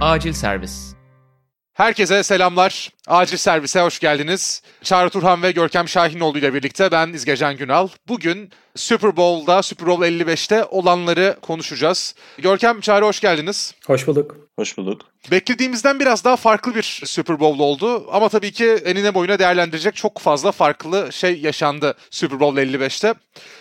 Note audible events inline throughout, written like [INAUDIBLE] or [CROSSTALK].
Acil Servis Herkese selamlar. Acil Servis'e hoş geldiniz. Çağrı Turhan ve Görkem Şahinoğlu ile birlikte ben İzgecan Günal. Bugün Super Bowl'da, Super Bowl 55'te olanları konuşacağız. Görkem, Çağrı hoş geldiniz. Hoş bulduk. Hoş bulduk. Beklediğimizden biraz daha farklı bir Super Bowl oldu ama tabii ki enine boyuna değerlendirecek çok fazla farklı şey yaşandı Super Bowl 55'te.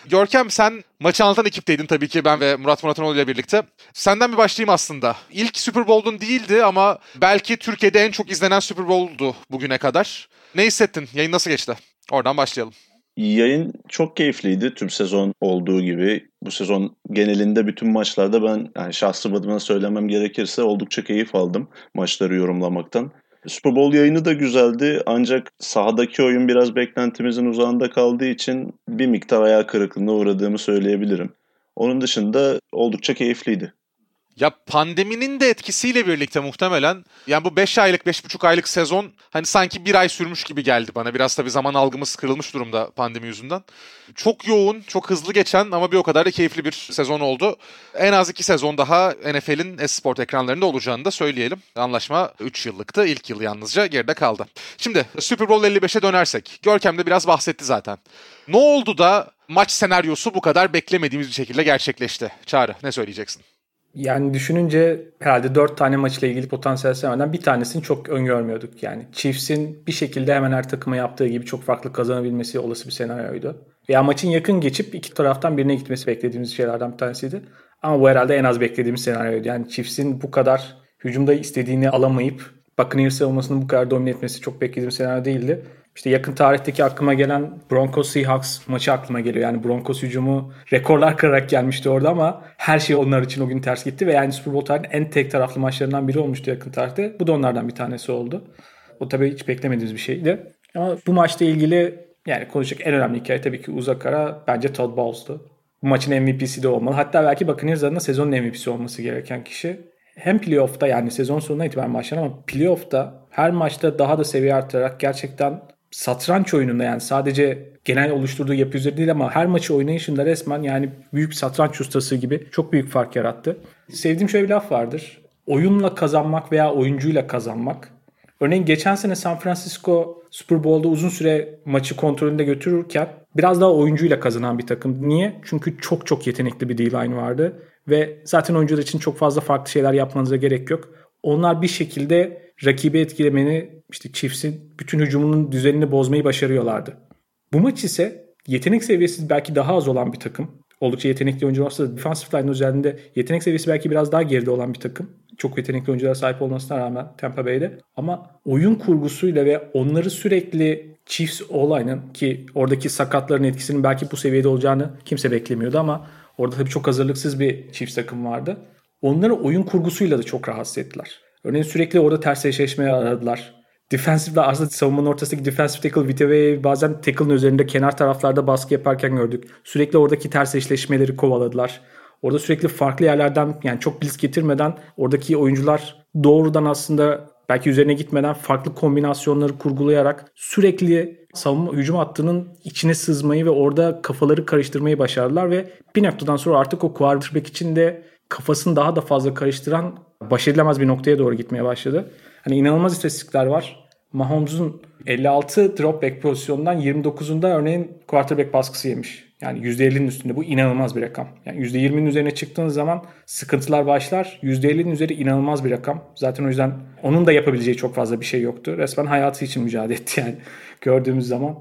Görkem sen maçı anlatan ekipteydin tabii ki ben ve Murat Muratanoğlu ile birlikte. Senden bir başlayayım aslında. İlk Super Bowl'un değildi ama belki Türkiye'de en çok izlenen Super Bowl'du bugüne kadar. Ne hissettin? Yayın nasıl geçti? Oradan başlayalım. Yayın çok keyifliydi tüm sezon olduğu gibi. Bu sezon genelinde bütün maçlarda ben yani şahsım adıma söylemem gerekirse oldukça keyif aldım maçları yorumlamaktan. Super Bowl yayını da güzeldi ancak sahadaki oyun biraz beklentimizin uzağında kaldığı için bir miktar ayağı kırıklığına uğradığımı söyleyebilirim. Onun dışında oldukça keyifliydi. Ya pandeminin de etkisiyle birlikte muhtemelen yani bu 5 aylık 5,5 aylık sezon hani sanki bir ay sürmüş gibi geldi bana. Biraz da bir zaman algımız kırılmış durumda pandemi yüzünden. Çok yoğun, çok hızlı geçen ama bir o kadar da keyifli bir sezon oldu. En az iki sezon daha NFL'in esport ekranlarında olacağını da söyleyelim. Anlaşma 3 yıllıktı. İlk yıl yalnızca geride kaldı. Şimdi Super Bowl 55'e dönersek. Görkem de biraz bahsetti zaten. Ne oldu da maç senaryosu bu kadar beklemediğimiz bir şekilde gerçekleşti? Çağrı ne söyleyeceksin? Yani düşününce herhalde dört tane maçla ilgili potansiyel sevmeden bir tanesini çok öngörmüyorduk. Yani Chiefs'in bir şekilde hemen her takıma yaptığı gibi çok farklı kazanabilmesi olası bir senaryoydu. Veya maçın yakın geçip iki taraftan birine gitmesi beklediğimiz şeylerden bir tanesiydi. Ama bu herhalde en az beklediğimiz senaryoydu. Yani Chiefs'in bu kadar hücumda istediğini alamayıp Buccaneers savunmasını bu kadar domine etmesi çok beklediğim senaryo değildi. İşte yakın tarihteki aklıma gelen Broncos Seahawks maçı aklıma geliyor. Yani Broncos hücumu rekorlar kırarak gelmişti orada ama her şey onlar için o gün ters gitti ve yani Super Bowl tarihinin en tek taraflı maçlarından biri olmuştu yakın tarihte. Bu da onlardan bir tanesi oldu. O tabii hiç beklemediğimiz bir şeydi. Ama bu maçla ilgili yani konuşacak en önemli hikaye tabii ki uzak ara bence Todd Bowles'tu. Bu maçın MVP'si de olmalı. Hatta belki Buccaneers adına sezonun MVP'si olması gereken kişi. Hem playoff'ta yani sezon sonuna itibaren başlayan ama playoff'ta her maçta daha da seviye arttırarak gerçekten satranç oyununda yani sadece genel oluşturduğu yapı üzerinde değil ama her maçı oynayışında resmen yani büyük satranç ustası gibi çok büyük fark yarattı. Sevdiğim şöyle bir laf vardır. Oyunla kazanmak veya oyuncuyla kazanmak. Örneğin geçen sene San Francisco Super Bowl'da uzun süre maçı kontrolünde götürürken biraz daha oyuncuyla kazanan bir takım. Niye? Çünkü çok çok yetenekli bir D-line vardı ve zaten oyuncular için çok fazla farklı şeyler yapmanıza gerek yok. Onlar bir şekilde rakibi etkilemeni işte Chiefs'in bütün hücumunun düzenini bozmayı başarıyorlardı. Bu maç ise yetenek seviyesi belki daha az olan bir takım. Oldukça yetenekli oyuncu olsa da defensive line üzerinde yetenek seviyesi belki biraz daha geride olan bir takım. Çok yetenekli oyunculara sahip olmasına rağmen Tampa Bay'de. Ama oyun kurgusuyla ve onları sürekli Chiefs olayının ki oradaki sakatların etkisinin belki bu seviyede olacağını kimse beklemiyordu ama orada tabii çok hazırlıksız bir Chiefs takım vardı. Onları oyun kurgusuyla da çok rahatsız ettiler. Örneğin sürekli orada ters eşleşmeye aradılar. Defensive'da aslında savunmanın ortasındaki defensive tackle Viteve'yi bazen tackle'ın üzerinde kenar taraflarda baskı yaparken gördük. Sürekli oradaki ters eşleşmeleri kovaladılar. Orada sürekli farklı yerlerden yani çok blitz getirmeden oradaki oyuncular doğrudan aslında belki üzerine gitmeden farklı kombinasyonları kurgulayarak sürekli savunma hücum hattının içine sızmayı ve orada kafaları karıştırmayı başardılar ve bir noktadan sonra artık o quarterback için de kafasını daha da fazla karıştıran baş bir noktaya doğru gitmeye başladı. Hani inanılmaz istatistikler var. Mahomes'un 56 drop back pozisyonundan 29'unda örneğin quarterback baskısı yemiş. Yani %50'nin üstünde bu inanılmaz bir rakam. Yani %20'nin üzerine çıktığınız zaman sıkıntılar başlar. %50'nin üzeri inanılmaz bir rakam. Zaten o yüzden onun da yapabileceği çok fazla bir şey yoktu. Resmen hayatı için mücadele etti yani [LAUGHS] gördüğümüz zaman.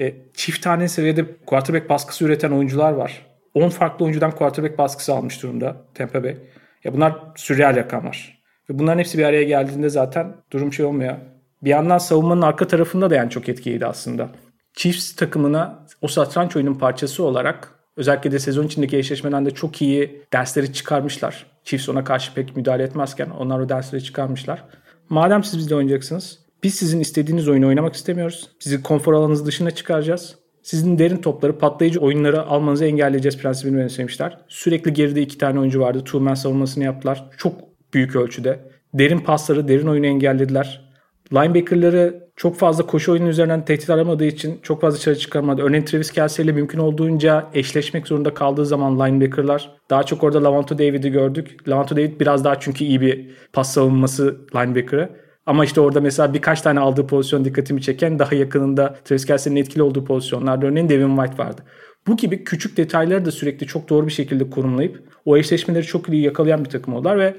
E, çift tane seviyede quarterback baskısı üreten oyuncular var. 10 farklı oyuncudan quarterback baskısı almış durumda Tampa Bay. Ya bunlar sürreal rakamlar. Ve bunların hepsi bir araya geldiğinde zaten durum şey olmuyor. Bir yandan savunmanın arka tarafında da yani çok etkiliydi aslında. Chiefs takımına o satranç oyunun parçası olarak özellikle de sezon içindeki eşleşmeden de çok iyi dersleri çıkarmışlar. Chiefs ona karşı pek müdahale etmezken onlar o dersleri çıkarmışlar. Madem siz bizle oynayacaksınız biz sizin istediğiniz oyunu oynamak istemiyoruz. Sizi konfor alanınız dışına çıkaracağız. Sizin derin topları, patlayıcı oyunları almanızı engelleyeceğiz prensibini benimsemişler. Sürekli geride iki tane oyuncu vardı. Two-man savunmasını yaptılar. Çok büyük ölçüde. Derin pasları, derin oyunu engellediler. Linebacker'ları çok fazla koşu oyunu üzerinden tehdit aramadığı için çok fazla dışarı çıkarmadı. Örneğin Travis Kelsey ile mümkün olduğunca eşleşmek zorunda kaldığı zaman linebackerlar daha çok orada Lavonto David'i gördük. Lavonto David biraz daha çünkü iyi bir pas savunması linebacker'ı. Ama işte orada mesela birkaç tane aldığı pozisyon dikkatimi çeken daha yakınında Travis Kelsey'nin etkili olduğu pozisyonlarda örneğin Devin White vardı. Bu gibi küçük detayları da sürekli çok doğru bir şekilde kurumlayıp o eşleşmeleri çok iyi yakalayan bir takım oldular ve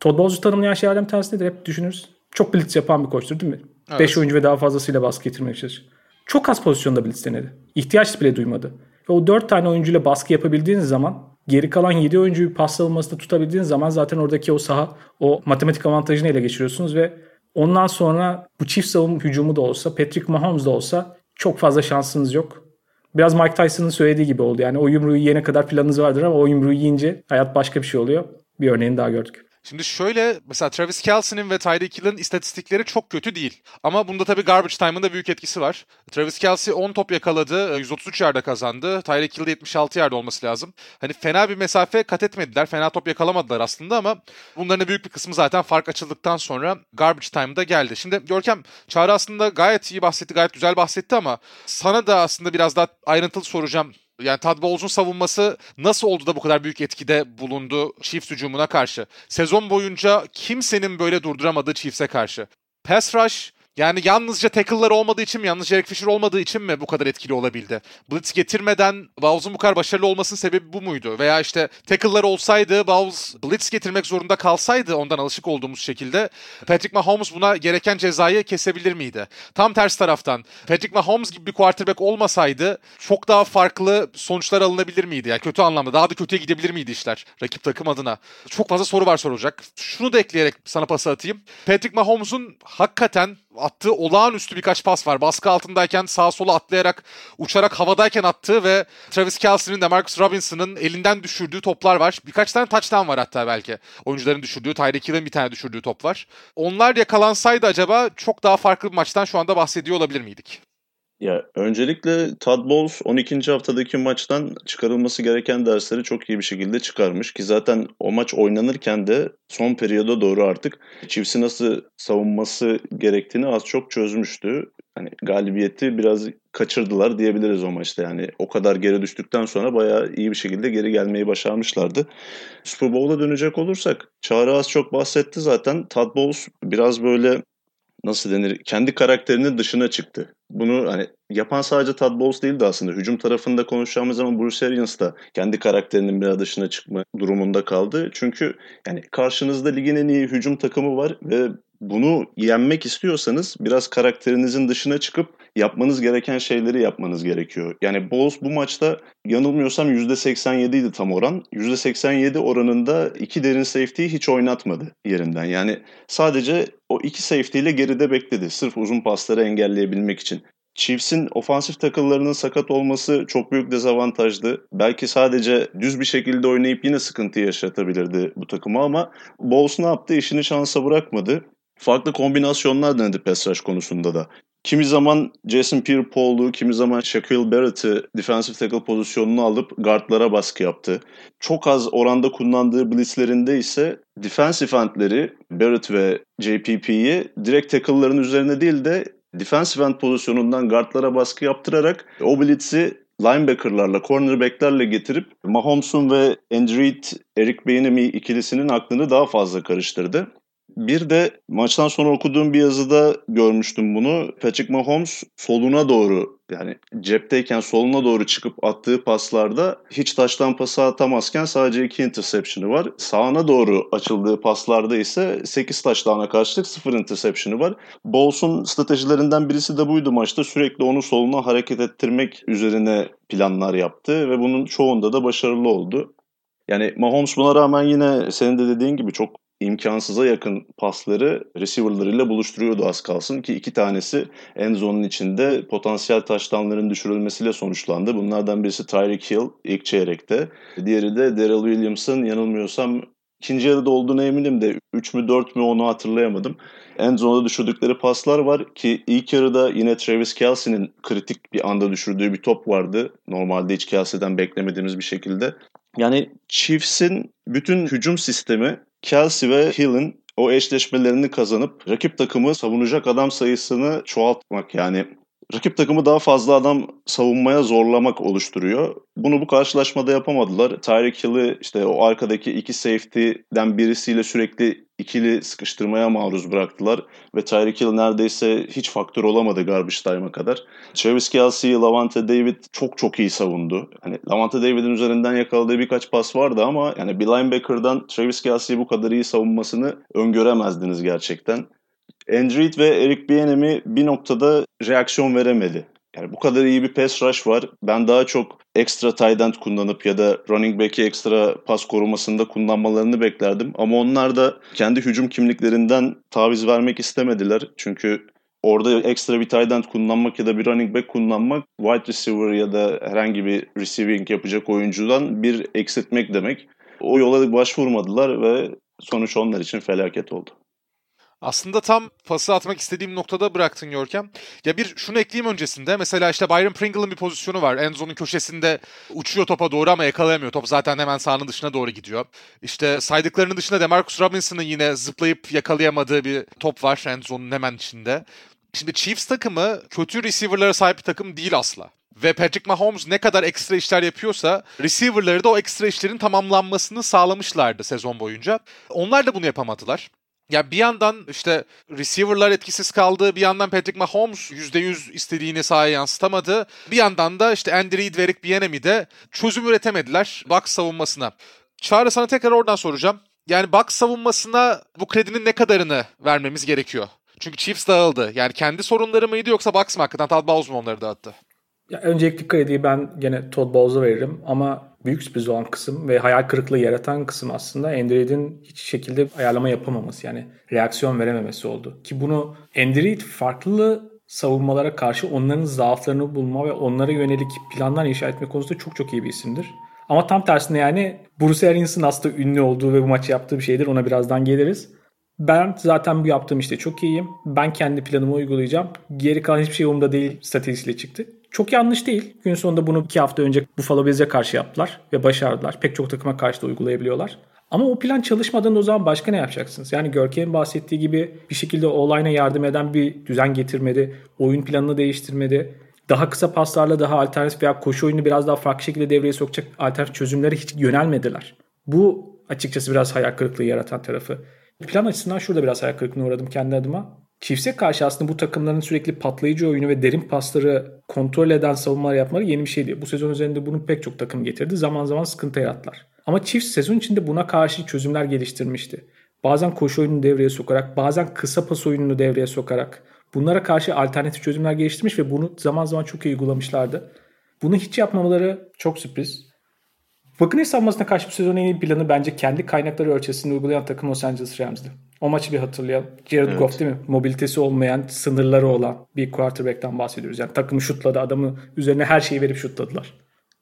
Todd Bowles'u tanımlayan şeylerden bir tanesi nedir? Hep düşünürüz. Çok blitz yapan bir koçtur değil mi? 5 evet. oyuncu ve daha fazlasıyla baskı getirmeye çalışır. Çok az pozisyonda blitz denedi. İhtiyaç bile duymadı. Ve o 4 tane oyuncuyla baskı yapabildiğiniz zaman geri kalan 7 oyuncuyu pas savunmasında tutabildiğiniz zaman zaten oradaki o saha o matematik avantajını ele geçiriyorsunuz ve ondan sonra bu çift savunma hücumu da olsa Patrick Mahomes da olsa çok fazla şansınız yok. Biraz Mike Tyson'ın söylediği gibi oldu. Yani o yumruğu yiyene kadar planınız vardır ama o yumruğu yiyince hayat başka bir şey oluyor. Bir örneğini daha gördük. Şimdi şöyle mesela Travis Kelsey'nin ve Tyreek Hill'in istatistikleri çok kötü değil. Ama bunda tabii garbage time'ın da büyük etkisi var. Travis Kelsey 10 top yakaladı, 133 yerde kazandı. Tyreek Hill de 76 yerde olması lazım. Hani fena bir mesafe kat etmediler. Fena top yakalamadılar aslında ama bunların büyük bir kısmı zaten fark açıldıktan sonra garbage time'da geldi. Şimdi Görkem Çağrı aslında gayet iyi bahsetti, gayet güzel bahsetti ama sana da aslında biraz daha ayrıntılı soracağım. Yani Todd Bowles'un savunması nasıl oldu da bu kadar büyük etkide bulundu Chiefs hücumuna karşı? Sezon boyunca kimsenin böyle durduramadığı Chiefs'e karşı. Pass rush yani yalnızca tackle'lar olmadığı için mi, yalnızca Eric Fisher olmadığı için mi bu kadar etkili olabildi? Blitz getirmeden Bowles'un bu kadar başarılı olmasının sebebi bu muydu? Veya işte tackle'lar olsaydı, Bowles Blitz getirmek zorunda kalsaydı ondan alışık olduğumuz şekilde Patrick Mahomes buna gereken cezayı kesebilir miydi? Tam ters taraftan Patrick Mahomes gibi bir quarterback olmasaydı çok daha farklı sonuçlar alınabilir miydi? Yani kötü anlamda daha da kötüye gidebilir miydi işler rakip takım adına? Çok fazla soru var sorulacak. Şunu da ekleyerek sana pası atayım. Patrick Mahomes'un hakikaten attığı olağanüstü birkaç pas var. Baskı altındayken sağa sola atlayarak, uçarak havadayken attığı ve Travis Kelsey'nin de Marcus Robinson'ın elinden düşürdüğü toplar var. Birkaç tane touchdown var hatta belki. Oyuncuların düşürdüğü, Tyreek Hill'in bir tane düşürdüğü top var. Onlar yakalansaydı acaba çok daha farklı bir maçtan şu anda bahsediyor olabilir miydik? Ya öncelikle Todd Bowles 12. haftadaki maçtan çıkarılması gereken dersleri çok iyi bir şekilde çıkarmış ki zaten o maç oynanırken de son periyoda doğru artık Chiefs'i nasıl savunması gerektiğini az çok çözmüştü. Hani galibiyeti biraz kaçırdılar diyebiliriz o maçta. Yani o kadar geri düştükten sonra bayağı iyi bir şekilde geri gelmeyi başarmışlardı. Super Bowl'a dönecek olursak Çağrı az çok bahsetti zaten. Todd Bowles biraz böyle nasıl denir kendi karakterinin dışına çıktı. Bunu hani yapan sadece Todd Bowles değildi aslında. Hücum tarafında konuşacağımız zaman Bruce Arians da kendi karakterinin biraz dışına çıkma durumunda kaldı. Çünkü yani karşınızda ligin en iyi hücum takımı var ve bunu yenmek istiyorsanız biraz karakterinizin dışına çıkıp yapmanız gereken şeyleri yapmanız gerekiyor. Yani Bowles bu maçta yanılmıyorsam %87 idi tam oran. %87 oranında iki derin safety'yi hiç oynatmadı yerinden. Yani sadece o iki safety ile geride bekledi. Sırf uzun pasları engelleyebilmek için. Chiefs'in ofansif takıllarının sakat olması çok büyük dezavantajdı. Belki sadece düz bir şekilde oynayıp yine sıkıntı yaşatabilirdi bu takımı ama Bowles ne yaptı? İşini şansa bırakmadı. Farklı kombinasyonlar denedi pass rush konusunda da. Kimi zaman Jason Pierre-Paul'u, kimi zaman Shaquille Barrett'ı defensive tackle pozisyonunu alıp guardlara baskı yaptı. Çok az oranda kullandığı blitzlerinde ise defensive endleri Barrett ve JPP'yi direkt tackle'ların üzerine değil de defensive end pozisyonundan guardlara baskı yaptırarak o blitzi linebackerlarla, cornerbacklerle getirip Mahomes'un ve Andrew Reid, Eric Bieniemy ikilisinin aklını daha fazla karıştırdı. Bir de maçtan sonra okuduğum bir yazıda görmüştüm bunu. Patrick Mahomes soluna doğru yani cepteyken soluna doğru çıkıp attığı paslarda hiç taştan pası atamazken sadece iki interception'ı var. Sağına doğru açıldığı paslarda ise 8 taştana karşılık 0 interception'ı var. Bowles'un stratejilerinden birisi de buydu maçta. Sürekli onu soluna hareket ettirmek üzerine planlar yaptı ve bunun çoğunda da başarılı oldu. Yani Mahomes buna rağmen yine senin de dediğin gibi çok imkansıza yakın pasları receiver'larıyla buluşturuyordu az kalsın ki iki tanesi en zone'un içinde potansiyel taştanların düşürülmesiyle sonuçlandı. Bunlardan birisi Tyreek Hill ilk çeyrekte. Diğeri de Daryl Williams'ın yanılmıyorsam ikinci yarıda olduğuna eminim de 3 mü 4 mü onu hatırlayamadım. En zone'da düşürdükleri paslar var ki ilk yarıda yine Travis Kelsey'nin kritik bir anda düşürdüğü bir top vardı. Normalde hiç Kelsey'den beklemediğimiz bir şekilde. Yani Chiefs'in bütün hücum sistemi Kelsey ve Hill'in o eşleşmelerini kazanıp rakip takımı savunacak adam sayısını çoğaltmak yani rakip takımı daha fazla adam savunmaya zorlamak oluşturuyor. Bunu bu karşılaşmada yapamadılar. Tyreek Hill'i işte o arkadaki iki safety'den birisiyle sürekli ikili sıkıştırmaya maruz bıraktılar. Ve Tyreek Hill neredeyse hiç faktör olamadı garbage time'a kadar. Travis Kelsey, Lavante David çok çok iyi savundu. Hani Lavante David'in üzerinden yakaladığı birkaç pas vardı ama yani bir linebacker'dan Travis Kelsey'i bu kadar iyi savunmasını öngöremezdiniz gerçekten. Andrew ve Eric Bieniemy bir noktada reaksiyon veremedi. Yani bu kadar iyi bir pass rush var. Ben daha çok ekstra tight end kullanıp ya da running back'i ekstra pas korumasında kullanmalarını beklerdim. Ama onlar da kendi hücum kimliklerinden taviz vermek istemediler. Çünkü orada ekstra bir tight end kullanmak ya da bir running back kullanmak wide receiver ya da herhangi bir receiving yapacak oyuncudan bir eksiltmek demek. O yola başvurmadılar ve sonuç onlar için felaket oldu. Aslında tam pası atmak istediğim noktada bıraktın Görkem. Ya bir şunu ekleyeyim öncesinde. Mesela işte Byron Pringle'ın bir pozisyonu var. Enzo'nun köşesinde uçuyor topa doğru ama yakalayamıyor. Top zaten hemen sahanın dışına doğru gidiyor. İşte saydıklarının dışında Demarcus Robinson'ın yine zıplayıp yakalayamadığı bir top var Enzo'nun hemen içinde. Şimdi Chiefs takımı kötü receiver'lara sahip bir takım değil asla. Ve Patrick Mahomes ne kadar ekstra işler yapıyorsa receiver'ları da o ekstra işlerin tamamlanmasını sağlamışlardı sezon boyunca. Onlar da bunu yapamadılar. Ya bir yandan işte receiver'lar etkisiz kaldı. Bir yandan Patrick Mahomes %100 istediğini sahaya yansıtamadı. Bir yandan da işte Andy Reid ve Eric Bieniemy de çözüm üretemediler Bucks savunmasına. Çağrı sana tekrar oradan soracağım. Yani Bucks savunmasına bu kredinin ne kadarını vermemiz gerekiyor? Çünkü Chiefs dağıldı. Yani kendi sorunları mıydı yoksa Bucks mı hakikaten Todd Bowles mu onları dağıttı? Ya öncelikli krediyi ben gene Todd Bowles'a veririm ama büyük sürpriz olan kısım ve hayal kırıklığı yaratan kısım aslında Android'in hiç şekilde ayarlama yapamaması yani reaksiyon verememesi oldu. Ki bunu Android farklı savunmalara karşı onların zaaflarını bulma ve onlara yönelik planlar inşa etme konusunda çok çok iyi bir isimdir. Ama tam tersine yani Bruce Arians'ın aslında ünlü olduğu ve bu maçı yaptığı bir şeydir. Ona birazdan geliriz. Ben zaten bu yaptığım işte çok iyiyim. Ben kendi planımı uygulayacağım. Geri kalan hiçbir şey umurumda değil stratejisiyle çıktı. Çok yanlış değil. Gün sonunda bunu iki hafta önce Buffalo Bills'e karşı yaptılar ve başardılar. Pek çok takıma karşı da uygulayabiliyorlar. Ama o plan çalışmadan o zaman başka ne yapacaksınız? Yani Görkem'in bahsettiği gibi bir şekilde olayına yardım eden bir düzen getirmedi. Oyun planını değiştirmedi. Daha kısa paslarla daha alternatif veya koşu oyunu biraz daha farklı şekilde devreye sokacak alternatif çözümlere hiç yönelmediler. Bu açıkçası biraz hayal kırıklığı yaratan tarafı. Plan açısından şurada biraz hayal kırıklığına uğradım kendi adıma. Chiefs'e karşı aslında bu takımların sürekli patlayıcı oyunu ve derin pasları kontrol eden savunmalar yapmaları yeni bir şey değil. Bu sezon üzerinde bunu pek çok takım getirdi. Zaman zaman sıkıntı yarattılar. Ama Chiefs sezon içinde buna karşı çözümler geliştirmişti. Bazen koşu oyununu devreye sokarak, bazen kısa pas oyununu devreye sokarak bunlara karşı alternatif çözümler geliştirmiş ve bunu zaman zaman çok iyi uygulamışlardı. Bunu hiç yapmamaları çok sürpriz. Buccaneers savunmasına karşı bu sezon en iyi planı bence kendi kaynakları ölçüsünde uygulayan takım Los Angeles Rams'di. O maçı bir hatırlayalım. Jared evet. Goff değil mi? Mobilitesi olmayan, sınırları olan bir quarterback'ten bahsediyoruz. Yani takımı şutladı, adamı üzerine her şeyi verip şutladılar.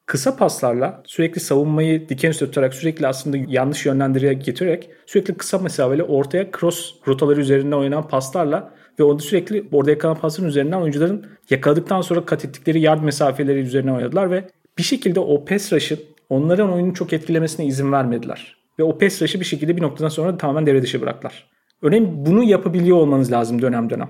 Kısa paslarla sürekli savunmayı diken üstü tutarak sürekli aslında yanlış yönlendiriye getirerek sürekli kısa mesafeli ortaya cross rotaları üzerinden oynanan paslarla ve onu sürekli orada yakalan pasların üzerinden oyuncuların yakaladıktan sonra kat ettikleri yard mesafeleri üzerine oynadılar ve bir şekilde o pass rush'ın onların oyunu çok etkilemesine izin vermediler. Ve o pass rush'ı bir şekilde bir noktadan sonra tamamen devre dışı bıraktılar. Örneğin bunu yapabiliyor olmanız lazım dönem dönem.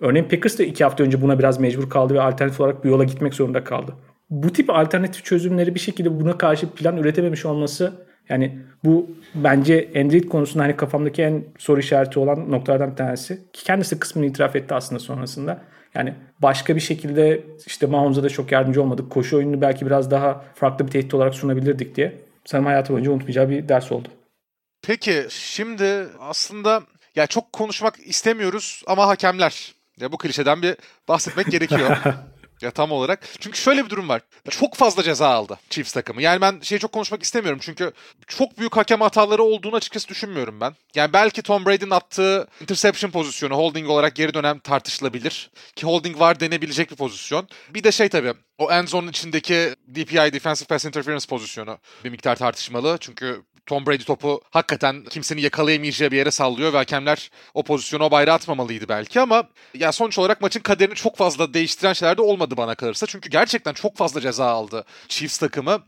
Örneğin Packers da iki hafta önce buna biraz mecbur kaldı ve alternatif olarak bir yola gitmek zorunda kaldı. Bu tip alternatif çözümleri bir şekilde buna karşı plan üretememiş olması yani bu bence Android konusunda hani kafamdaki en soru işareti olan noktalardan bir tanesi. Ki kendisi kısmını itiraf etti aslında sonrasında. Yani başka bir şekilde işte Mahomes'a da çok yardımcı olmadık. Koşu oyununu belki biraz daha farklı bir tehdit olarak sunabilirdik diye. Sanırım hayatı boyunca unutmayacağı bir ders oldu. Peki şimdi aslında ya çok konuşmak istemiyoruz ama hakemler. Ya bu klişeden bir bahsetmek gerekiyor. [LAUGHS] Ya tam olarak. Çünkü şöyle bir durum var. Çok fazla ceza aldı Chiefs takımı. Yani ben şey çok konuşmak istemiyorum. Çünkü çok büyük hakem hataları olduğunu açıkçası düşünmüyorum ben. Yani belki Tom Brady'nin attığı interception pozisyonu holding olarak geri dönem tartışılabilir. Ki holding var denebilecek bir pozisyon. Bir de şey tabii o end zone içindeki DPI Defensive Pass Interference pozisyonu bir miktar tartışmalı. Çünkü Tom Brady topu hakikaten kimsenin yakalayamayacağı bir yere sallıyor ve hakemler o pozisyonu o bayrağı atmamalıydı belki ama ya sonuç olarak maçın kaderini çok fazla değiştiren şeyler de olmadı bana kalırsa. Çünkü gerçekten çok fazla ceza aldı Chiefs takımı.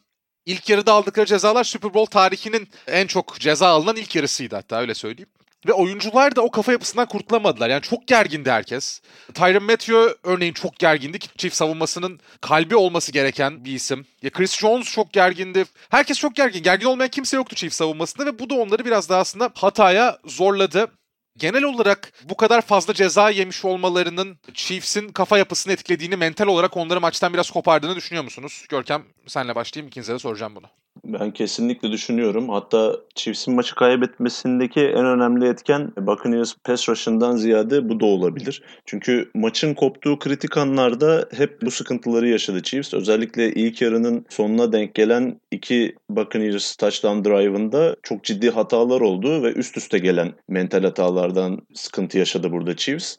İlk yarıda aldıkları cezalar Super Bowl tarihinin en çok ceza alınan ilk yarısıydı hatta öyle söyleyeyim. Ve oyuncular da o kafa yapısından kurtulamadılar. Yani çok gergindi herkes. Tyron Matthew örneğin çok gergindi ki çift savunmasının kalbi olması gereken bir isim. Ya Chris Jones çok gergindi. Herkes çok gergin. Gergin olmayan kimse yoktu çift savunmasında ve bu da onları biraz daha aslında hataya zorladı. Genel olarak bu kadar fazla ceza yemiş olmalarının Chiefs'in kafa yapısını etkilediğini, mental olarak onları maçtan biraz kopardığını düşünüyor musunuz? Görkem senle başlayayım ikinize de soracağım bunu. Ben kesinlikle düşünüyorum. Hatta Chiefs'in maçı kaybetmesindeki en önemli etken Buccaneers pass rush'ından ziyade bu da olabilir. Çünkü maçın koptuğu kritik anlarda hep bu sıkıntıları yaşadı Chiefs. Özellikle ilk yarının sonuna denk gelen iki Buccaneers touchdown drive'ında çok ciddi hatalar oldu ve üst üste gelen mental hatalardan sıkıntı yaşadı burada Chiefs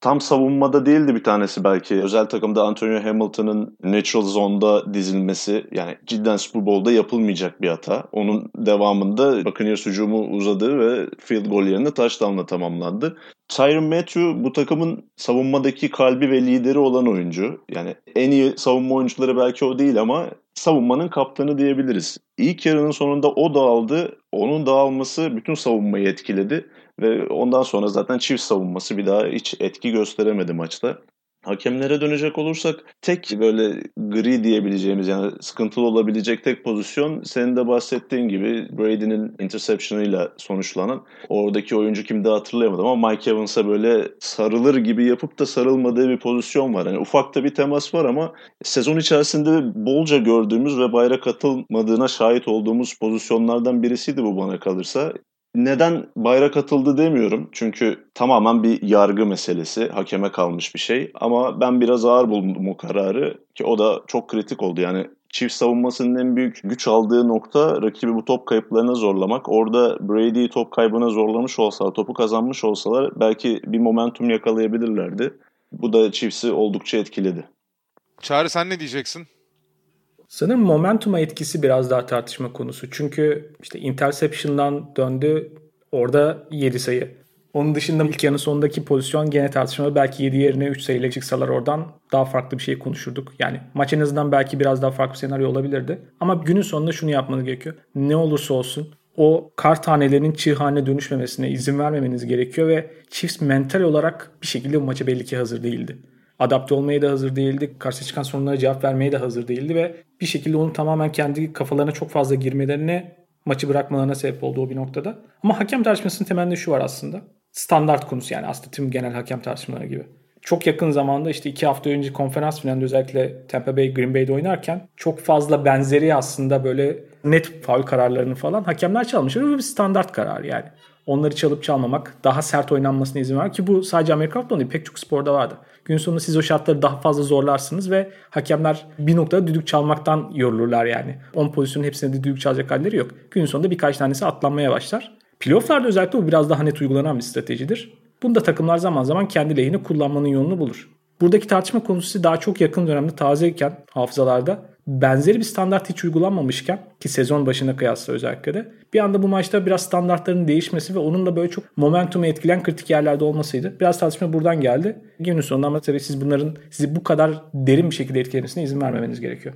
tam savunmada değildi bir tanesi belki. Özel takımda Antonio Hamilton'ın natural zone'da dizilmesi yani cidden Super Bowl'da yapılmayacak bir hata. Onun devamında Buccaneers hücumu uzadı ve field goal yerine touchdown'la tamamlandı. Tyron Matthew bu takımın savunmadaki kalbi ve lideri olan oyuncu. Yani en iyi savunma oyuncuları belki o değil ama savunmanın kaptanı diyebiliriz. İlk yarının sonunda o dağıldı. Onun dağılması bütün savunmayı etkiledi. Ve ondan sonra zaten çift savunması bir daha hiç etki gösteremedi maçta. Hakemlere dönecek olursak tek böyle gri diyebileceğimiz yani sıkıntılı olabilecek tek pozisyon senin de bahsettiğin gibi Brady'nin interception'ıyla sonuçlanan oradaki oyuncu kimdi hatırlayamadım ama Mike Evans'a böyle sarılır gibi yapıp da sarılmadığı bir pozisyon var. Yani ufakta bir temas var ama sezon içerisinde bolca gördüğümüz ve bayrak atılmadığına şahit olduğumuz pozisyonlardan birisiydi bu bana kalırsa. Neden bayrak atıldı demiyorum. Çünkü tamamen bir yargı meselesi. Hakeme kalmış bir şey. Ama ben biraz ağır buldum o kararı. Ki o da çok kritik oldu. Yani çift savunmasının en büyük güç aldığı nokta rakibi bu top kayıplarına zorlamak. Orada Brady'yi top kaybına zorlamış olsalar, topu kazanmış olsalar belki bir momentum yakalayabilirlerdi. Bu da Chiefs'i oldukça etkiledi. Çağrı sen ne diyeceksin? Sanırım momentuma etkisi biraz daha tartışma konusu. Çünkü işte interception'dan döndü. Orada 7 sayı. Onun dışında ilk yarının sonundaki pozisyon gene tartışmalı. Belki 7 yerine 3 sayıyla çıksalar oradan daha farklı bir şey konuşurduk. Yani maç en azından belki biraz daha farklı bir senaryo olabilirdi. Ama günün sonunda şunu yapmanız gerekiyor. Ne olursa olsun o kar tanelerinin çığ haline dönüşmemesine izin vermemeniz gerekiyor ve Chiefs mental olarak bir şekilde bu maça belli ki hazır değildi adapte olmaya da hazır değildi. Karşı çıkan sorunlara cevap vermeye de hazır değildi ve bir şekilde onu tamamen kendi kafalarına çok fazla girmelerine maçı bırakmalarına sebep oldu o bir noktada. Ama hakem tartışmasının temelinde şu var aslında. Standart konusu yani aslında tüm genel hakem tartışmaları gibi. Çok yakın zamanda işte iki hafta önce konferans finalinde özellikle Tampa Bay Green Bay'de oynarken çok fazla benzeri aslında böyle net faul kararlarını falan hakemler çalmışlar. Bu bir standart karar yani. Onları çalıp çalmamak, daha sert oynanmasına izin var ki bu sadece Amerika futbolu değil pek çok sporda vardı. Gün sonunda siz o şartları daha fazla zorlarsınız ve hakemler bir noktada düdük çalmaktan yorulurlar yani. 10 pozisyonun hepsinde de düdük çalacak halleri yok. Gün sonunda birkaç tanesi atlanmaya başlar. Playoff'larda özellikle bu biraz daha net uygulanan bir stratejidir. Bunu da takımlar zaman zaman kendi lehine kullanmanın yolunu bulur. Buradaki tartışma konusu daha çok yakın dönemde tazeyken hafızalarda benzeri bir standart hiç uygulanmamışken ki sezon başına kıyasla özellikle de bir anda bu maçta biraz standartların değişmesi ve onun da böyle çok momentumu etkileyen kritik yerlerde olmasıydı. Biraz tartışma buradan geldi. Günün sonunda ama tabii siz bunların sizi bu kadar derin bir şekilde etkilemesine izin vermemeniz gerekiyor.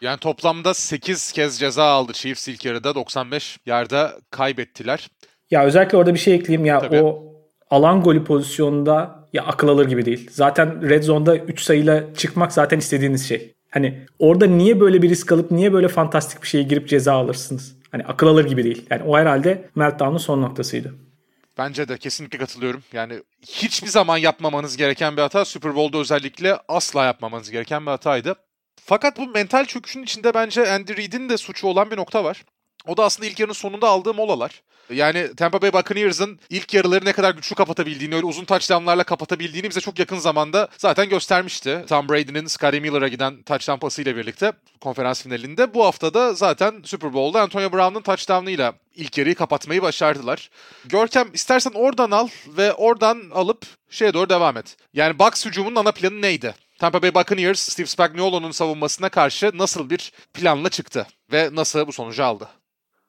Yani toplamda 8 kez ceza aldı Chiefs ilk yarıda 95 yarda kaybettiler. Ya özellikle orada bir şey ekleyeyim ya Tabii. o alan golü pozisyonunda ya akıl alır gibi değil. Zaten red zone'da 3 sayıyla çıkmak zaten istediğiniz şey. Hani orada niye böyle bir risk alıp niye böyle fantastik bir şeye girip ceza alırsınız? Hani akıl alır gibi değil. Yani o herhalde meltdown'un son noktasıydı. Bence de kesinlikle katılıyorum. Yani hiçbir zaman yapmamanız gereken bir hata. Super Bowl'da özellikle asla yapmamanız gereken bir hataydı. Fakat bu mental çöküşün içinde bence Andy Reid'in de suçu olan bir nokta var. O da aslında ilk yarının sonunda aldığı molalar. Yani Tampa Bay Buccaneers'ın ilk yarıları ne kadar güçlü kapatabildiğini, öyle uzun touchdownlarla kapatabildiğini bize çok yakın zamanda zaten göstermişti. Tom Brady'nin Scotty Miller'a giden touchdown pasıyla birlikte konferans finalinde. Bu hafta da zaten Super Bowl'da Antonio Brown'un touchdown'ıyla ilk yarıyı kapatmayı başardılar. Görkem istersen oradan al ve oradan alıp şeye doğru devam et. Yani Bucks hücumunun ana planı neydi? Tampa Bay Buccaneers Steve Spagnuolo'nun savunmasına karşı nasıl bir planla çıktı ve nasıl bu sonucu aldı?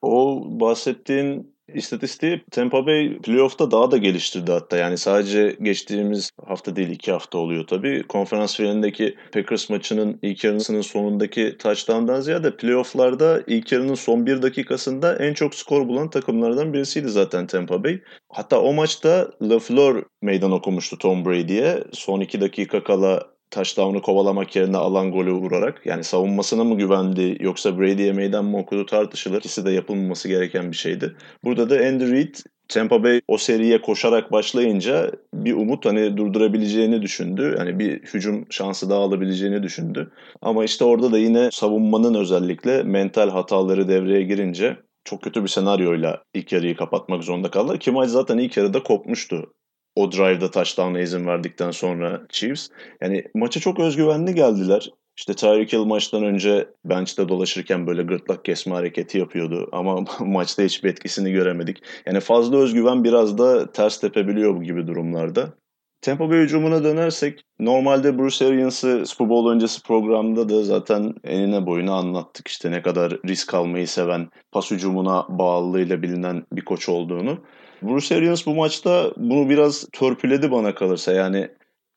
O bahsettiğin İstatistiği Tampa Bay playoff'ta daha da geliştirdi hatta. Yani sadece geçtiğimiz hafta değil iki hafta oluyor tabii. Konferans finalindeki Packers maçının ilk yarısının sonundaki touchdown'dan ziyade playoff'larda ilk yarının son bir dakikasında en çok skor bulan takımlardan birisiydi zaten Tampa Bay. Hatta o maçta LaFleur meydan okumuştu Tom Brady'ye. Son iki dakika kala touchdown'u kovalamak yerine alan golü vurarak yani savunmasına mı güvendi yoksa Brady'ye meydan mı okudu tartışılır. İkisi de yapılmaması gereken bir şeydi. Burada da Andy Reid Tampa Bay o seriye koşarak başlayınca bir umut hani durdurabileceğini düşündü. Yani bir hücum şansı daha alabileceğini düşündü. Ama işte orada da yine savunmanın özellikle mental hataları devreye girince çok kötü bir senaryoyla ilk yarıyı kapatmak zorunda kaldılar. Ki maç zaten ilk yarıda kopmuştu o drive'da touchdown'a izin verdikten sonra Chiefs. Yani maça çok özgüvenli geldiler. İşte Tyreek Hill maçtan önce bench'te dolaşırken böyle gırtlak kesme hareketi yapıyordu ama [LAUGHS] maçta hiçbir etkisini göremedik. Yani fazla özgüven biraz da ters tepebiliyor bu gibi durumlarda. Tampa Bay hücumuna dönersek normalde Bruce Arians'ı Super Bowl öncesi programda da zaten enine boyuna anlattık işte ne kadar risk almayı seven, pas hücumuna bağlılığıyla bilinen bir koç olduğunu. Bruce Arians bu maçta bunu biraz törpüledi bana kalırsa. Yani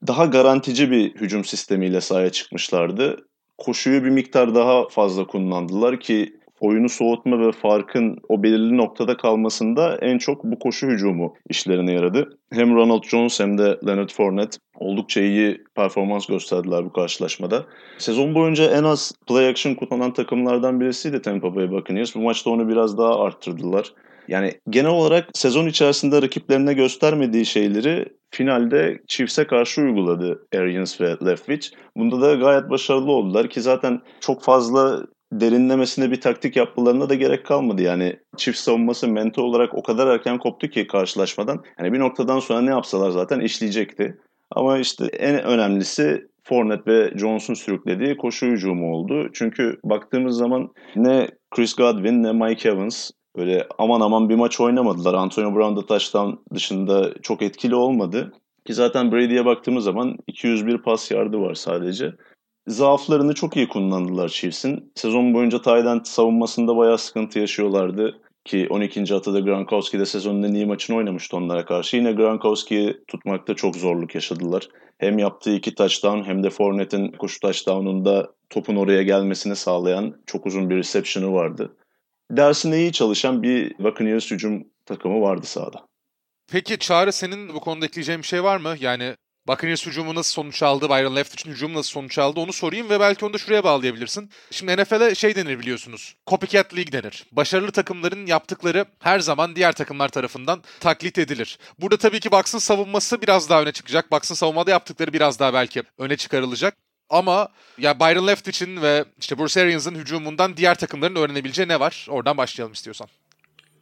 daha garantici bir hücum sistemiyle sahaya çıkmışlardı. Koşuyu bir miktar daha fazla kullandılar ki oyunu soğutma ve farkın o belirli noktada kalmasında en çok bu koşu hücumu işlerine yaradı. Hem Ronald Jones hem de Leonard Fournette oldukça iyi performans gösterdiler bu karşılaşmada. Sezon boyunca en az play action kullanan takımlardan birisiydi Tampa Bay Buccaneers. Bu maçta onu biraz daha arttırdılar. Yani genel olarak sezon içerisinde rakiplerine göstermediği şeyleri finalde Chiefs'e karşı uyguladı Arians ve Leftwich. Bunda da gayet başarılı oldular ki zaten çok fazla derinlemesine bir taktik yapmalarına da gerek kalmadı. Yani çift savunması mental olarak o kadar erken koptu ki karşılaşmadan. Yani bir noktadan sonra ne yapsalar zaten işleyecekti. Ama işte en önemlisi Fournette ve Jones'un sürüklediği koşu hücumu oldu. Çünkü baktığımız zaman ne Chris Godwin ne Mike Evans Böyle aman aman bir maç oynamadılar. Antonio Brown da taştan dışında çok etkili olmadı. Ki zaten Brady'ye baktığımız zaman 201 pas yardı var sadece. Zaaflarını çok iyi kullandılar Chiefs'in. Sezon boyunca Tayland savunmasında bayağı sıkıntı yaşıyorlardı. Ki 12. atada Gronkowski de sezonun en iyi maçını oynamıştı onlara karşı. Yine Gronkowski'yi tutmakta çok zorluk yaşadılar. Hem yaptığı iki touchdown hem de Fournette'in koşu touchdown'unda topun oraya gelmesini sağlayan çok uzun bir reception'ı vardı dersine iyi çalışan bir Buccaneers hücum takımı vardı sahada. Peki Çağrı senin bu konuda ekleyeceğin bir şey var mı? Yani Buccaneers hücumu nasıl sonuç aldı, Byron Leftwich'in hücumu nasıl sonuç aldı onu sorayım ve belki onu da şuraya bağlayabilirsin. Şimdi NFL'e şey denir biliyorsunuz, copycat league denir. Başarılı takımların yaptıkları her zaman diğer takımlar tarafından taklit edilir. Burada tabii ki Bucks'ın savunması biraz daha öne çıkacak. Bucks'ın savunmada yaptıkları biraz daha belki öne çıkarılacak. Ama ya Byron Leftwich'in ve işte Bruce Arians'ın hücumundan diğer takımların öğrenebileceği ne var? Oradan başlayalım istiyorsan.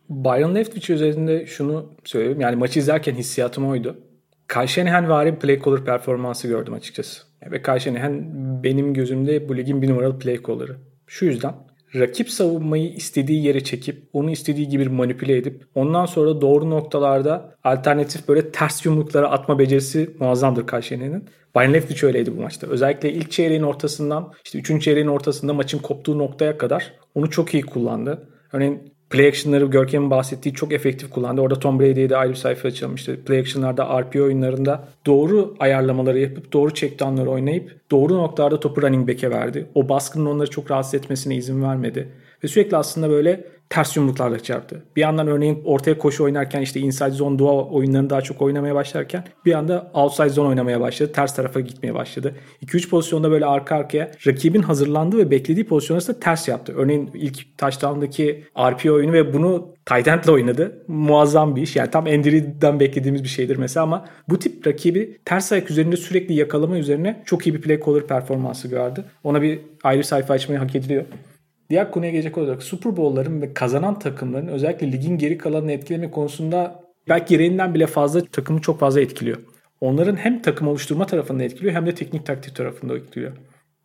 Byron Leftwich üzerinde şunu söyleyeyim. Yani maçı izlerken hissiyatım oydu. Kyle Shanahan vari play caller performansı gördüm açıkçası. Ve Kyle Shanahan benim gözümde bu ligin bir numaralı play caller'ı. Şu yüzden rakip savunmayı istediği yere çekip onu istediği gibi manipüle edip ondan sonra doğru noktalarda alternatif böyle ters yumruklara atma becerisi muazzamdır Kyle Shanahan'ın. Bayern Leftwich öyleydi bu maçta. Özellikle ilk çeyreğin ortasından işte üçüncü çeyreğin ortasında maçın koptuğu noktaya kadar onu çok iyi kullandı. Örneğin play action'ları Görkem'in bahsettiği çok efektif kullandı. Orada Tom Brady'ye de ayrı bir sayfa açalım. İşte play action'larda RPO oyunlarında doğru ayarlamaları yapıp doğru checkdown'ları oynayıp doğru noktalarda topu running back'e verdi. O baskının onları çok rahatsız etmesine izin vermedi. Ve sürekli aslında böyle ters yumruklarla çarptı. Bir yandan örneğin ortaya koşu oynarken işte inside zone dua oyunlarını daha çok oynamaya başlarken bir anda outside zone oynamaya başladı. Ters tarafa gitmeye başladı. 2-3 pozisyonda böyle arka arkaya rakibin hazırlandığı ve beklediği pozisyonda da ters yaptı. Örneğin ilk touchdown'daki RPO oyunu ve bunu tight oynadı. Muazzam bir iş. Yani tam Andy beklediğimiz bir şeydir mesela ama bu tip rakibi ters ayak üzerinde sürekli yakalama üzerine çok iyi bir play caller performansı gördü. Ona bir ayrı sayfa açmayı hak ediliyor. Diğer konuya gelecek olacak. Super Bowl'ların ve kazanan takımların özellikle ligin geri kalanını etkileme konusunda belki gereğinden bile fazla takımı çok fazla etkiliyor. Onların hem takım oluşturma tarafında etkiliyor hem de teknik taktik tarafında etkiliyor.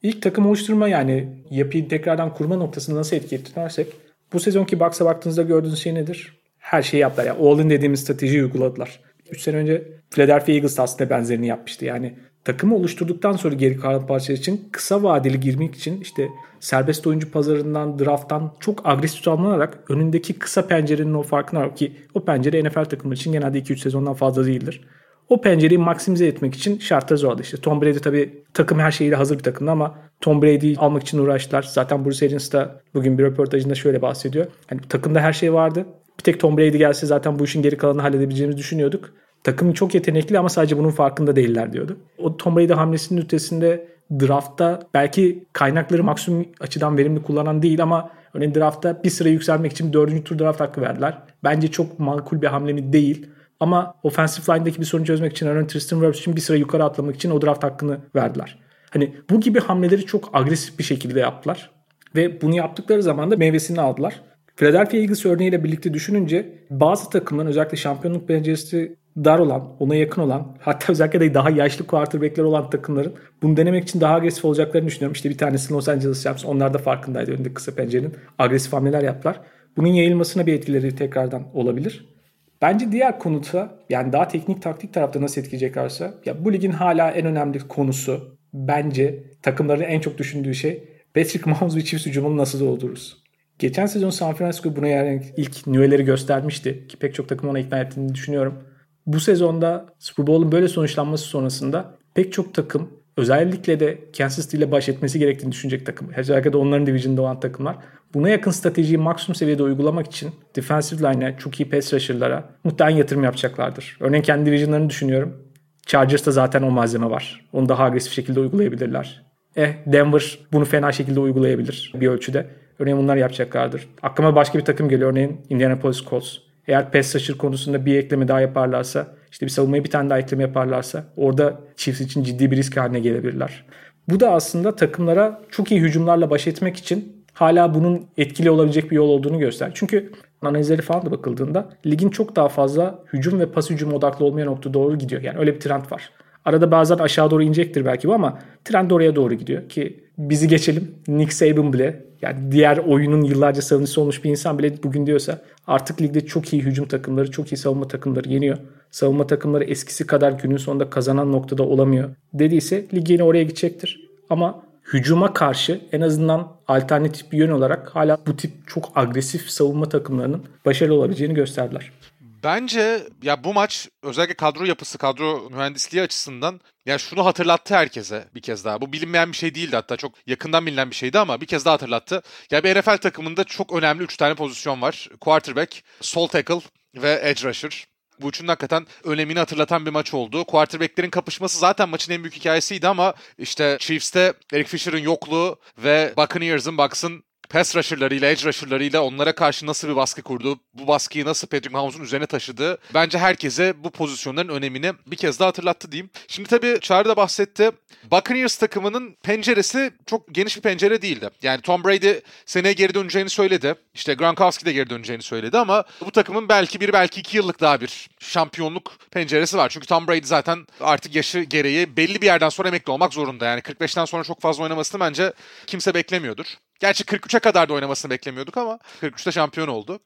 İlk takım oluşturma yani yapıyı tekrardan kurma noktasında nasıl etki ettilersek bu sezonki Bucks'a baktığınızda gördüğünüz şey nedir? Her şeyi yaptılar. Yani all-in dediğimiz stratejiyi uyguladılar. 3 sene önce Philadelphia Eagles aslında benzerini yapmıştı. Yani takımı oluşturduktan sonra geri kalan parçalar için kısa vadeli girmek için işte serbest oyuncu pazarından, drafttan çok agresif alınarak önündeki kısa pencerenin o farkına var ki o pencere NFL takımları için genelde 2-3 sezondan fazla değildir. O pencereyi maksimize etmek için şartlar zordu. İşte Tom Brady tabii takım her şeyiyle hazır bir takımdı ama Tom Brady'yi almak için uğraştılar. Zaten Bruce Arians da bugün bir röportajında şöyle bahsediyor. Yani takımda her şey vardı. Bir tek Tom Brady gelse zaten bu işin geri kalanını halledebileceğimizi düşünüyorduk. Takım çok yetenekli ama sadece bunun farkında değiller diyordu. O Tom Brady hamlesinin ötesinde draftta belki kaynakları maksimum açıdan verimli kullanan değil ama örneğin draftta bir sıra yükselmek için dördüncü tur draft hakkı verdiler. Bence çok makul bir hamle mi değil. Ama offensive line'daki bir sorunu çözmek için örneğin Tristan Wirfs için bir sıra yukarı atlamak için o draft hakkını verdiler. Hani bu gibi hamleleri çok agresif bir şekilde yaptılar. Ve bunu yaptıkları zaman da meyvesini aldılar. Philadelphia Eagles örneğiyle birlikte düşününce bazı takımların özellikle şampiyonluk penceresi dar olan, ona yakın olan hatta özellikle de daha yaşlı quarterbackler olan takımların bunu denemek için daha agresif olacaklarını düşünüyorum. İşte bir tanesi Los Angeles Rams. Onlar da farkındaydı önünde kısa pencerenin. Agresif hamleler yaptılar. Bunun yayılmasına bir etkileri tekrardan olabilir. Bence diğer konuda yani daha teknik taktik tarafta nasıl etkileyeceklerse ya bu ligin hala en önemli konusu bence takımların en çok düşündüğü şey Patrick Mahomes ve Chiefs hücumunu nasıl doldururuz? Geçen sezon San Francisco buna yani ilk nüveleri göstermişti ki pek çok takım ona ikna ettiğini düşünüyorum. Bu sezonda Super Bowl'un böyle sonuçlanması sonrasında pek çok takım özellikle de Kansas City ile baş etmesi gerektiğini düşünecek takım. Özellikle de onların division'da olan takımlar. Buna yakın stratejiyi maksimum seviyede uygulamak için defensive line'e, çok iyi pass rusher'lara muhtemelen yatırım yapacaklardır. Örneğin kendi division'larını düşünüyorum. Chargers'ta zaten o malzeme var. Onu daha agresif şekilde uygulayabilirler. Eh Denver bunu fena şekilde uygulayabilir bir ölçüde. Örneğin bunlar yapacaklardır. Aklıma başka bir takım geliyor. Örneğin Indianapolis Colts. Eğer pass rusher konusunda bir ekleme daha yaparlarsa, işte bir savunmaya bir tane daha ekleme yaparlarsa orada Chiefs için ciddi bir risk haline gelebilirler. Bu da aslında takımlara çok iyi hücumlarla baş etmek için hala bunun etkili olabilecek bir yol olduğunu göster. Çünkü analizleri falan da bakıldığında ligin çok daha fazla hücum ve pas hücum odaklı olmayan nokta doğru gidiyor. Yani öyle bir trend var. Arada bazen aşağı doğru inecektir belki bu ama trend oraya doğru gidiyor ki bizi geçelim. Nick Saban bile yani diğer oyunun yıllarca savunucusu olmuş bir insan bile bugün diyorsa artık ligde çok iyi hücum takımları, çok iyi savunma takımları yeniyor. Savunma takımları eskisi kadar günün sonunda kazanan noktada olamıyor dediyse lig yine oraya gidecektir. Ama hücuma karşı en azından alternatif bir yön olarak hala bu tip çok agresif savunma takımlarının başarılı olabileceğini gösterdiler. Bence ya bu maç özellikle kadro yapısı, kadro mühendisliği açısından ya şunu hatırlattı herkese bir kez daha. Bu bilinmeyen bir şey değildi hatta çok yakından bilinen bir şeydi ama bir kez daha hatırlattı. Ya bir NFL takımında çok önemli 3 tane pozisyon var. Quarterback, sol tackle ve edge rusher. Bu üçünün hakikaten önemini hatırlatan bir maç oldu. Quarterback'lerin kapışması zaten maçın en büyük hikayesiydi ama işte Chiefs'te Eric Fisher'ın yokluğu ve Buccaneers'ın Bucks'ın pass rusher'larıyla, edge rusher'larıyla onlara karşı nasıl bir baskı kurdu, bu baskıyı nasıl Patrick Mahomes'un üzerine taşıdı. Bence herkese bu pozisyonların önemini bir kez daha hatırlattı diyeyim. Şimdi tabii Çağrı da bahsetti. Buccaneers takımının penceresi çok geniş bir pencere değildi. Yani Tom Brady seneye geri döneceğini söyledi. İşte Gronkowski de geri döneceğini söyledi ama bu takımın belki bir belki iki yıllık daha bir şampiyonluk penceresi var. Çünkü Tom Brady zaten artık yaşı gereği belli bir yerden sonra emekli olmak zorunda. Yani 45'ten sonra çok fazla oynamasını bence kimse beklemiyordur. Gerçi 43'e kadar da oynamasını beklemiyorduk ama 43'te şampiyon oldu.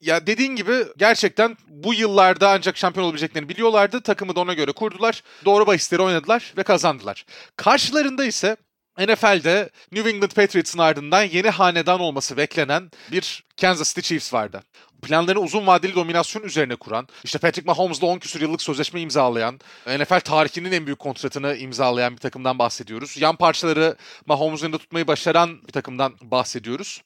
Ya dediğin gibi gerçekten bu yıllarda ancak şampiyon olabileceklerini biliyorlardı. Takımı da ona göre kurdular. Doğru bahisleri oynadılar ve kazandılar. Karşılarında ise NFL'de New England Patriots'ın ardından yeni hanedan olması beklenen bir Kansas City Chiefs vardı. Planlarını uzun vadeli dominasyon üzerine kuran, işte Patrick Mahomes'la 10 küsur yıllık sözleşme imzalayan, NFL tarihinin en büyük kontratını imzalayan bir takımdan bahsediyoruz. Yan parçaları Mahomes'un yanında tutmayı başaran bir takımdan bahsediyoruz.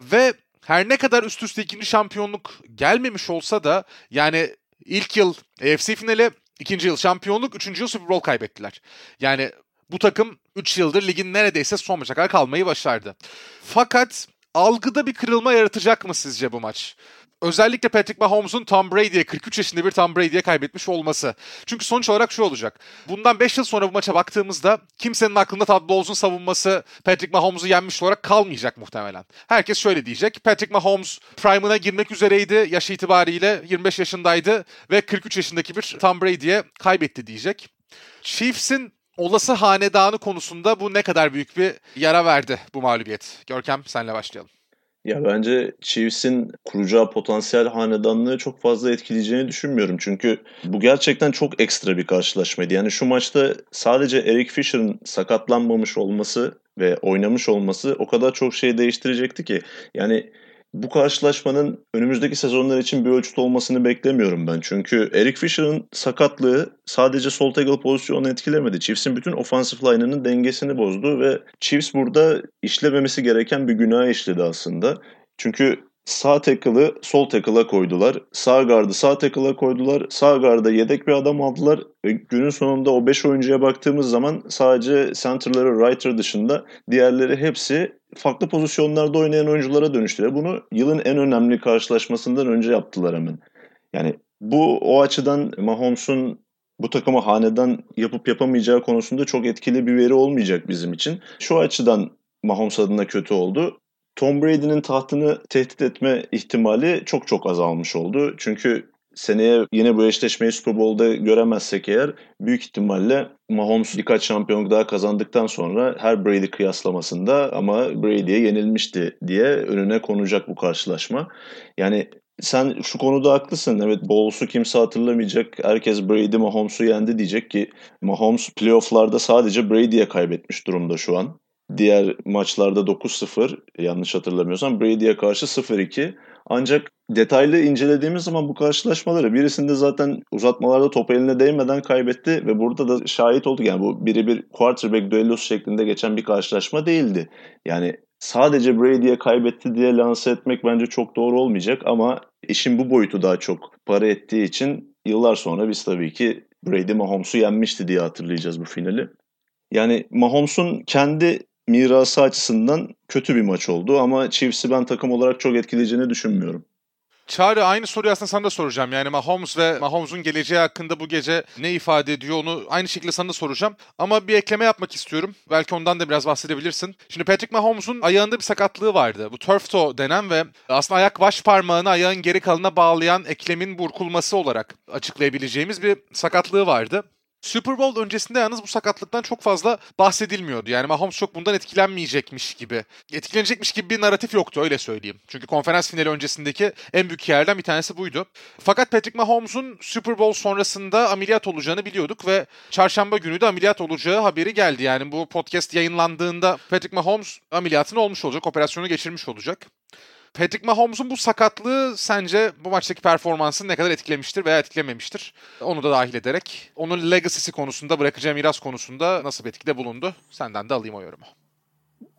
Ve her ne kadar üst üste ikinci şampiyonluk gelmemiş olsa da yani ilk yıl AFC finali, ikinci yıl şampiyonluk, üçüncü yıl Super Bowl kaybettiler. Yani bu takım 3 yıldır ligin neredeyse son maça kadar kalmayı başardı. Fakat algıda bir kırılma yaratacak mı sizce bu maç? Özellikle Patrick Mahomes'un Tom Brady'ye 43 yaşında bir Tom Brady'ye kaybetmiş olması. Çünkü sonuç olarak şu olacak. Bundan 5 yıl sonra bu maça baktığımızda kimsenin aklında Todd Bowles'un savunması Patrick Mahomes'u yenmiş olarak kalmayacak muhtemelen. Herkes şöyle diyecek. Patrick Mahomes prime'ına girmek üzereydi. Yaş itibariyle 25 yaşındaydı ve 43 yaşındaki bir Tom Brady'ye kaybetti diyecek. Chiefs'in olası hanedanı konusunda bu ne kadar büyük bir yara verdi bu mağlubiyet? Görkem senle başlayalım. Ya bence Chiefs'in kuracağı potansiyel hanedanlığı çok fazla etkileyeceğini düşünmüyorum. Çünkü bu gerçekten çok ekstra bir karşılaşmaydı. Yani şu maçta sadece Eric Fisher'ın sakatlanmamış olması ve oynamış olması o kadar çok şey değiştirecekti ki. Yani bu karşılaşmanın önümüzdeki sezonlar için bir ölçüt olmasını beklemiyorum ben. Çünkü Eric Fisher'ın sakatlığı sadece sol tackle pozisyonunu etkilemedi. Chiefs'in bütün offensive line'ının dengesini bozdu ve Chiefs burada işlememesi gereken bir günah işledi aslında. Çünkü sağ tackle'ı sol tackle'a koydular. Sağ gardı sağ tackle'a koydular. Sağ garda yedek bir adam aldılar. Ve günün sonunda o 5 oyuncuya baktığımız zaman sadece center'ları Writer dışında diğerleri hepsi farklı pozisyonlarda oynayan oyunculara dönüştüler. Bunu yılın en önemli karşılaşmasından önce yaptılar hemen. Yani bu o açıdan Mahomes'un bu takımı hanedan yapıp yapamayacağı konusunda çok etkili bir veri olmayacak bizim için. Şu açıdan Mahomes adına kötü oldu. Tom Brady'nin tahtını tehdit etme ihtimali çok çok azalmış oldu. Çünkü seneye yine bu eşleşmeyi Super Bowl'da göremezsek eğer büyük ihtimalle Mahomes birkaç şampiyonluk daha kazandıktan sonra her Brady kıyaslamasında ama Brady'ye yenilmişti diye önüne konacak bu karşılaşma. Yani sen şu konuda haklısın. Evet Bowls'u kimse hatırlamayacak. Herkes Brady Mahomes'u yendi diyecek ki Mahomes playoff'larda sadece Brady'ye kaybetmiş durumda şu an. Diğer maçlarda 9-0 yanlış hatırlamıyorsam Brady'ye karşı 0-2. Ancak detaylı incelediğimiz zaman bu karşılaşmaları birisinde zaten uzatmalarda top eline değmeden kaybetti ve burada da şahit olduk. Yani bu biri bir quarterback düellosu şeklinde geçen bir karşılaşma değildi. Yani sadece Brady'ye kaybetti diye lanse etmek bence çok doğru olmayacak ama işin bu boyutu daha çok para ettiği için yıllar sonra biz tabii ki Brady Mahomes'u yenmişti diye hatırlayacağız bu finali. Yani Mahomes'un kendi mirası açısından kötü bir maç oldu ama Chiefs'i ben takım olarak çok etkileyeceğini düşünmüyorum. Çağrı aynı soruyu aslında sana da soracağım. Yani Mahomes ve Mahomes'un geleceği hakkında bu gece ne ifade ediyor onu aynı şekilde sana da soracağım. Ama bir ekleme yapmak istiyorum. Belki ondan da biraz bahsedebilirsin. Şimdi Patrick Mahomes'un ayağında bir sakatlığı vardı. Bu turf toe denen ve aslında ayak baş parmağını ayağın geri kalanına bağlayan eklemin burkulması olarak açıklayabileceğimiz bir sakatlığı vardı. Super Bowl öncesinde yalnız bu sakatlıktan çok fazla bahsedilmiyordu. Yani Mahomes çok bundan etkilenmeyecekmiş gibi. Etkilenecekmiş gibi bir narratif yoktu öyle söyleyeyim. Çünkü konferans finali öncesindeki en büyük yerden bir tanesi buydu. Fakat Patrick Mahomes'un Super Bowl sonrasında ameliyat olacağını biliyorduk ve çarşamba günü de ameliyat olacağı haberi geldi. Yani bu podcast yayınlandığında Patrick Mahomes ameliyatını olmuş olacak, operasyonu geçirmiş olacak. Patrick Mahomes'un bu sakatlığı sence bu maçtaki performansını ne kadar etkilemiştir veya etkilememiştir? Onu da dahil ederek onun legacy'si konusunda, bırakacağı miras konusunda nasıl bir etkide bulundu? Senden de alayım o yorumu.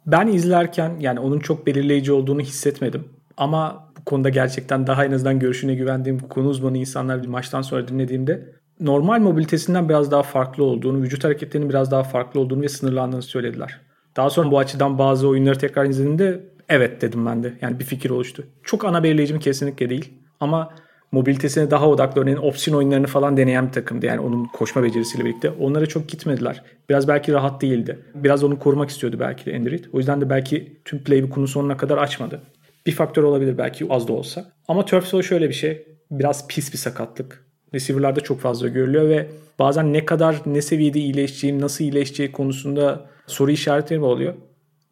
Ben izlerken yani onun çok belirleyici olduğunu hissetmedim. Ama bu konuda gerçekten daha en azından görüşüne güvendiğim konu uzmanı insanlar bir maçtan sonra dinlediğimde normal mobilitesinden biraz daha farklı olduğunu, vücut hareketlerinin biraz daha farklı olduğunu ve sınırlandığını söylediler. Daha sonra bu açıdan bazı oyunları tekrar izlediğimde Evet dedim ben de. Yani bir fikir oluştu. Çok ana belirleyici mi kesinlikle değil. Ama mobilitesine daha odaklı örneğin opsiyon oyunlarını falan deneyen bir takımdı. Yani onun koşma becerisiyle birlikte. Onlara çok gitmediler. Biraz belki rahat değildi. Biraz onu korumak istiyordu belki de Andrew. O yüzden de belki tüm playbook'unu sonuna kadar açmadı. Bir faktör olabilir belki az da olsa. Ama turf şöyle bir şey. Biraz pis bir sakatlık. Receiver'larda çok fazla görülüyor ve bazen ne kadar ne seviyede iyileşeceğim, nasıl iyileşeceği konusunda soru işaretleri oluyor.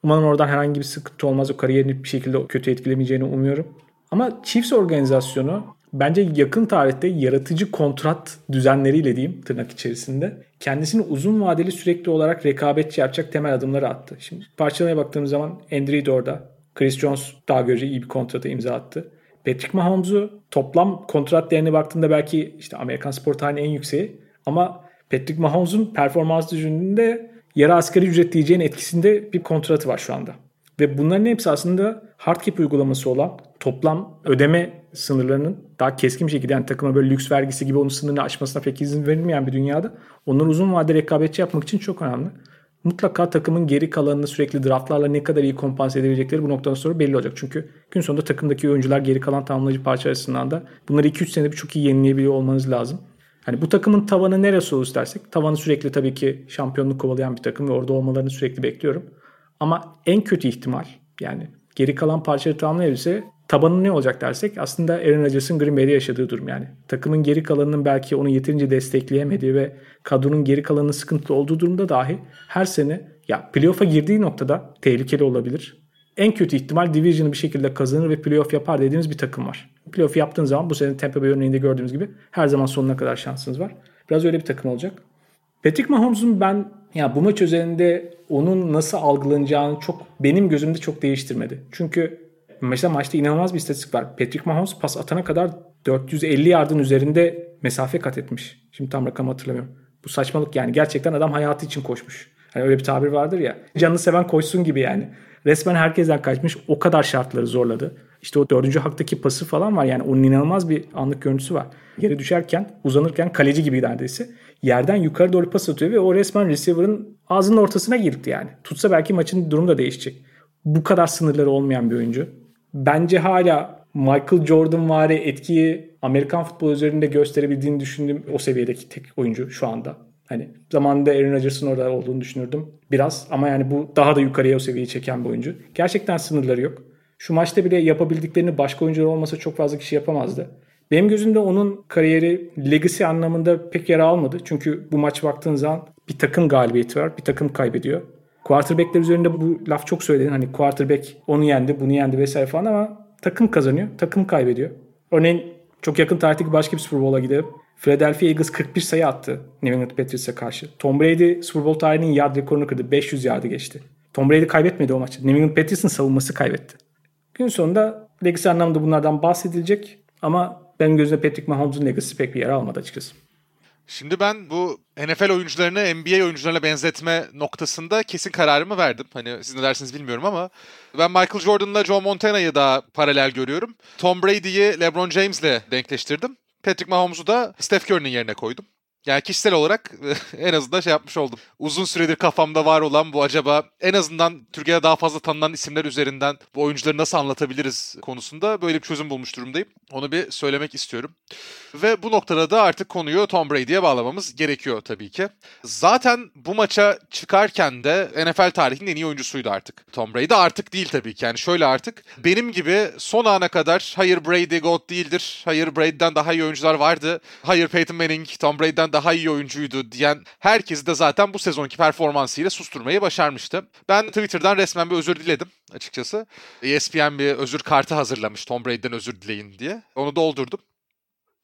Umarım oradan herhangi bir sıkıntı olmaz. O kariyerini bir şekilde kötü etkilemeyeceğini umuyorum. Ama Chiefs organizasyonu bence yakın tarihte yaratıcı kontrat düzenleriyle diyeyim tırnak içerisinde kendisini uzun vadeli sürekli olarak rekabetçi yapacak temel adımları attı. Şimdi parçalamaya baktığımız zaman Andrew de orada. Chris Jones daha görece iyi bir kontrata imza attı. Patrick Mahomes'u toplam kontrat değerine baktığında belki işte Amerikan spor tarihinin en yükseği ama Patrick Mahomes'un performans düzününde yarı asgari ücret diyeceğin etkisinde bir kontratı var şu anda. Ve bunların hepsi aslında hardcap uygulaması olan toplam ödeme sınırlarının daha keskin bir şekilde yani takıma böyle lüks vergisi gibi onun sınırını aşmasına pek izin verilmeyen bir dünyada onları uzun vadede rekabetçi yapmak için çok önemli. Mutlaka takımın geri kalanını sürekli draftlarla ne kadar iyi kompanse edebilecekleri bu noktadan sonra belli olacak. Çünkü gün sonunda takımdaki oyuncular geri kalan tamamlayıcı parça açısından da bunları 2-3 senede bir çok iyi yenileyebiliyor olmanız lazım. Hani bu takımın tavanı neresi olur istersek tavanı sürekli tabii ki şampiyonluk kovalayan bir takım ve orada olmalarını sürekli bekliyorum. Ama en kötü ihtimal yani geri kalan parçaları tamamlayabilirse tabanı ne olacak dersek aslında Aaron Rodgers'ın Green Bay'de yaşadığı durum yani. Takımın geri kalanının belki onu yeterince destekleyemediği ve kadronun geri kalanının sıkıntılı olduğu durumda dahi her sene ya playoff'a girdiği noktada tehlikeli olabilir. en kötü ihtimal Division'ı bir şekilde kazanır ve playoff yapar dediğimiz bir takım var. Playoff yaptığın zaman bu sene Tampa Bay örneğinde gördüğümüz gibi her zaman sonuna kadar şansınız var. Biraz öyle bir takım olacak. Patrick Mahomes'un ben ya bu maç üzerinde onun nasıl algılanacağını çok benim gözümde çok değiştirmedi. Çünkü mesela maçta inanılmaz bir istatistik var. Patrick Mahomes pas atana kadar 450 yardın üzerinde mesafe kat etmiş. Şimdi tam rakam hatırlamıyorum. Bu saçmalık yani. Gerçekten adam hayatı için koşmuş. Hani öyle bir tabir vardır ya. Canını seven koşsun gibi yani. Resmen herkesten kaçmış. O kadar şartları zorladı. İşte o dördüncü haktaki pası falan var. Yani onun inanılmaz bir anlık görüntüsü var. Yere düşerken, uzanırken kaleci gibi neredeyse. Yerden yukarı doğru pas atıyor ve o resmen receiver'ın ağzının ortasına girdi yani. Tutsa belki maçın durumu da değişecek. Bu kadar sınırları olmayan bir oyuncu. Bence hala Michael Jordan vari etkiyi Amerikan futbol üzerinde gösterebildiğini düşündüğüm o seviyedeki tek oyuncu şu anda. Hani zamanında Aaron Rodgers'ın orada olduğunu düşünürdüm biraz ama yani bu daha da yukarıya o seviyeyi çeken bir oyuncu. Gerçekten sınırları yok. Şu maçta bile yapabildiklerini başka oyuncular olmasa çok fazla kişi yapamazdı. Benim gözümde onun kariyeri legacy anlamında pek yer almadı. Çünkü bu maç baktığın zaman bir takım galibiyeti var, bir takım kaybediyor. Quarterback'ler üzerinde bu laf çok söyledin. Hani quarterback onu yendi, bunu yendi vesaire falan ama takım kazanıyor, takım kaybediyor. Örneğin çok yakın tarihteki başka bir Super Bowl'a gidelim. Philadelphia Eagles 41 sayı attı New England Patriots'a karşı. Tom Brady Super Bowl tarihinin yard rekorunu kırdı. 500 yardı geçti. Tom Brady kaybetmedi o maçı. New England Patriots'ın savunması kaybetti. Gün sonunda legacy anlamda bunlardan bahsedilecek ama benim gözümde Patrick Mahomes'un legacy pek bir yer almadı açıkçası. Şimdi ben bu NFL oyuncularını NBA oyuncularına benzetme noktasında kesin kararımı verdim. Hani siz ne dersiniz bilmiyorum ama ben Michael Jordan'la Joe Montana'yı da paralel görüyorum. Tom Brady'yi LeBron James'le denkleştirdim. Patrick Mahomes'u da Steph Curry'nin yerine koydum. Yani kişisel olarak [LAUGHS] en azından şey yapmış oldum. Uzun süredir kafamda var olan bu acaba en azından Türkiye'de daha fazla tanınan isimler üzerinden bu oyuncuları nasıl anlatabiliriz konusunda böyle bir çözüm bulmuş durumdayım. Onu bir söylemek istiyorum. Ve bu noktada da artık konuyu Tom Brady'ye bağlamamız gerekiyor tabii ki. Zaten bu maça çıkarken de NFL tarihinin en iyi oyuncusuydu artık. Tom Brady artık değil tabii ki. Yani şöyle artık benim gibi son ana kadar hayır Brady GOAT değildir. Hayır Brady'den daha iyi oyuncular vardı. Hayır Peyton Manning Tom Brady'den daha iyi oyuncuydu diyen herkesi de zaten bu sezonki performansıyla susturmayı başarmıştı. Ben Twitter'dan resmen bir özür diledim açıkçası. ESPN bir özür kartı hazırlamış Tom Brady'den özür dileyin diye. Onu doldurdum.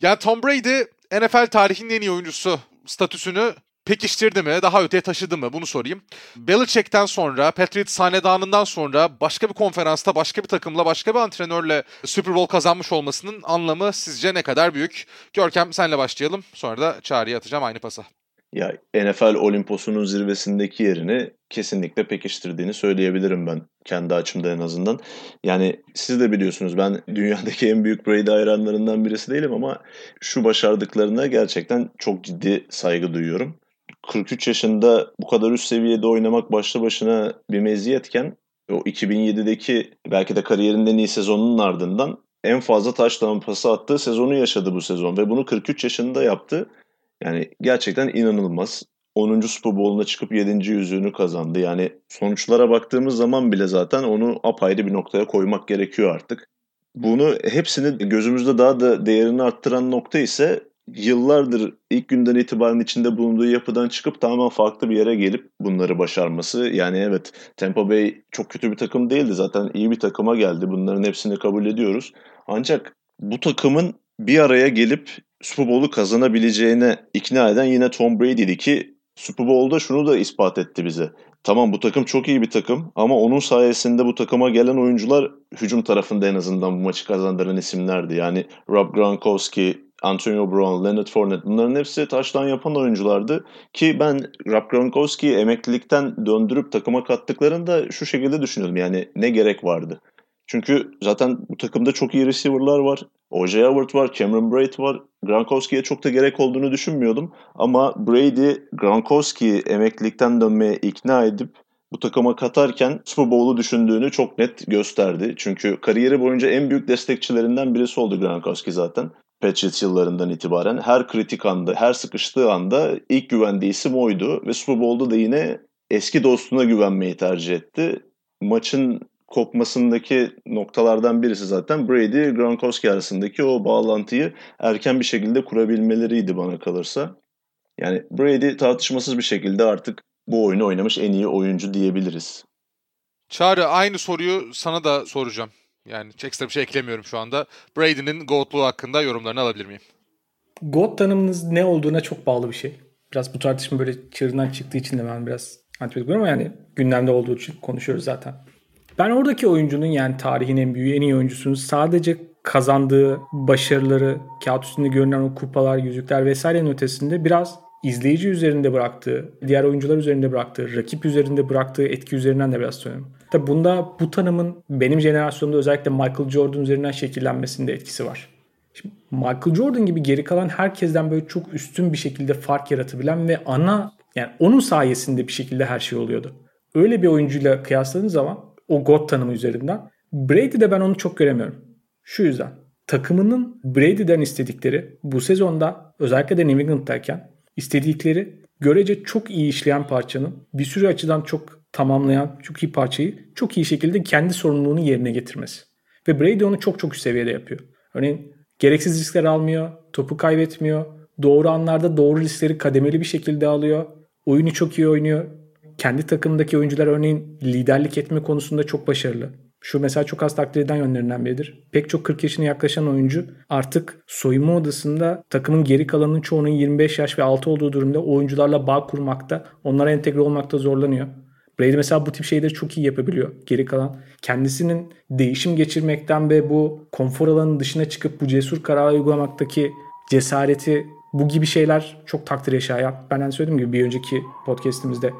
Yani Tom Brady NFL tarihinin en iyi oyuncusu statüsünü pekiştirdi mi, daha öteye taşıdı mı bunu sorayım. Belichick'ten sonra, Patriots hanedanından sonra başka bir konferansta, başka bir takımla, başka bir antrenörle Super Bowl kazanmış olmasının anlamı sizce ne kadar büyük? Görkem senle başlayalım. Sonra da Çağrı'ya atacağım aynı pasa. Ya NFL Olimposu'nun zirvesindeki yerini kesinlikle pekiştirdiğini söyleyebilirim ben kendi açımda en azından. Yani siz de biliyorsunuz ben dünyadaki en büyük Brady hayranlarından birisi değilim ama şu başardıklarına gerçekten çok ciddi saygı duyuyorum. 43 yaşında bu kadar üst seviyede oynamak başlı başına bir meziyetken o 2007'deki belki de kariyerinin en iyi sezonunun ardından en fazla taş pası attığı sezonu yaşadı bu sezon ve bunu 43 yaşında yaptı. Yani gerçekten inanılmaz. 10. Super Bowl'una çıkıp 7. yüzüğünü kazandı. Yani sonuçlara baktığımız zaman bile zaten onu apayrı bir noktaya koymak gerekiyor artık. Bunu hepsini gözümüzde daha da değerini arttıran nokta ise yıllardır ilk günden itibaren içinde bulunduğu yapıdan çıkıp tamamen farklı bir yere gelip bunları başarması. Yani evet Tampa Bay çok kötü bir takım değildi zaten iyi bir takıma geldi. Bunların hepsini kabul ediyoruz. Ancak bu takımın bir araya gelip Super Bowl'u kazanabileceğine ikna eden yine Tom Brady'di ki Super Bowl'da şunu da ispat etti bize. Tamam bu takım çok iyi bir takım ama onun sayesinde bu takıma gelen oyuncular hücum tarafında en azından bu maçı kazandıran isimlerdi. Yani Rob Gronkowski, Antonio Brown, Leonard Fournette bunların hepsi taştan yapan oyunculardı. Ki ben Rob Gronkowski'yi emeklilikten döndürüp takıma kattıklarında şu şekilde düşünüyordum. Yani ne gerek vardı? Çünkü zaten bu takımda çok iyi receiver'lar var. O.J. Howard var, Cameron Braid var. Gronkowski'ye çok da gerek olduğunu düşünmüyordum. Ama Brady, Gronkowski'yi emeklilikten dönmeye ikna edip bu takıma katarken Super Bowl'u düşündüğünü çok net gösterdi. Çünkü kariyeri boyunca en büyük destekçilerinden birisi oldu Gronkowski zaten. Patriots yıllarından itibaren her kritik anda, her sıkıştığı anda ilk güvendiği isim oydu. Ve Super Bowl'da da yine eski dostuna güvenmeyi tercih etti. Maçın kopmasındaki noktalardan birisi zaten Brady Gronkowski arasındaki o bağlantıyı erken bir şekilde kurabilmeleriydi bana kalırsa. Yani Brady tartışmasız bir şekilde artık bu oyunu oynamış en iyi oyuncu diyebiliriz. Çağrı aynı soruyu sana da soracağım. Yani ekstra bir şey eklemiyorum şu anda. Brady'nin GOAT'luğu hakkında yorumlarını alabilir miyim? GOAT tanımınız ne olduğuna çok bağlı bir şey. Biraz bu tartışma böyle çığırından çıktığı için de ben biraz antipatik ama yani gündemde olduğu için konuşuyoruz zaten. Ben oradaki oyuncunun yani tarihin en büyüğü, en iyi oyuncusunun sadece kazandığı başarıları, kağıt üstünde görünen o kupalar, yüzükler vesairenin ötesinde biraz izleyici üzerinde bıraktığı, diğer oyuncular üzerinde bıraktığı, rakip üzerinde bıraktığı etki üzerinden de biraz söylüyorum. Tabi bunda bu tanımın benim jenerasyonumda özellikle Michael Jordan üzerinden şekillenmesinde etkisi var. Şimdi Michael Jordan gibi geri kalan herkesten böyle çok üstün bir şekilde fark yaratabilen ve ana yani onun sayesinde bir şekilde her şey oluyordu. Öyle bir oyuncuyla kıyasladığın zaman o God tanımı üzerinden Brady'de ben onu çok göremiyorum. Şu yüzden takımının Brady'den istedikleri bu sezonda özellikle de New England'dayken istedikleri görece çok iyi işleyen parçanın bir sürü açıdan çok tamamlayan çok iyi parçayı çok iyi şekilde kendi sorumluluğunu yerine getirmesi. Ve Brady onu çok çok üst seviyede yapıyor. Örneğin gereksiz riskler almıyor, topu kaybetmiyor, doğru anlarda doğru riskleri kademeli bir şekilde alıyor, oyunu çok iyi oynuyor. Kendi takımındaki oyuncular örneğin liderlik etme konusunda çok başarılı. Şu mesela çok az takdir eden yönlerinden biridir. Pek çok 40 yaşına yaklaşan oyuncu artık soyunma odasında takımın geri kalanının çoğunun 25 yaş ve altı olduğu durumda oyuncularla bağ kurmakta, onlara entegre olmakta zorlanıyor. Brady mesela bu tip şeyleri çok iyi yapabiliyor. Geri kalan kendisinin değişim geçirmekten ve bu konfor alanının dışına çıkıp bu cesur kararı uygulamaktaki cesareti bu gibi şeyler çok takdir şayan. Benden söylediğim gibi bir önceki podcastimizde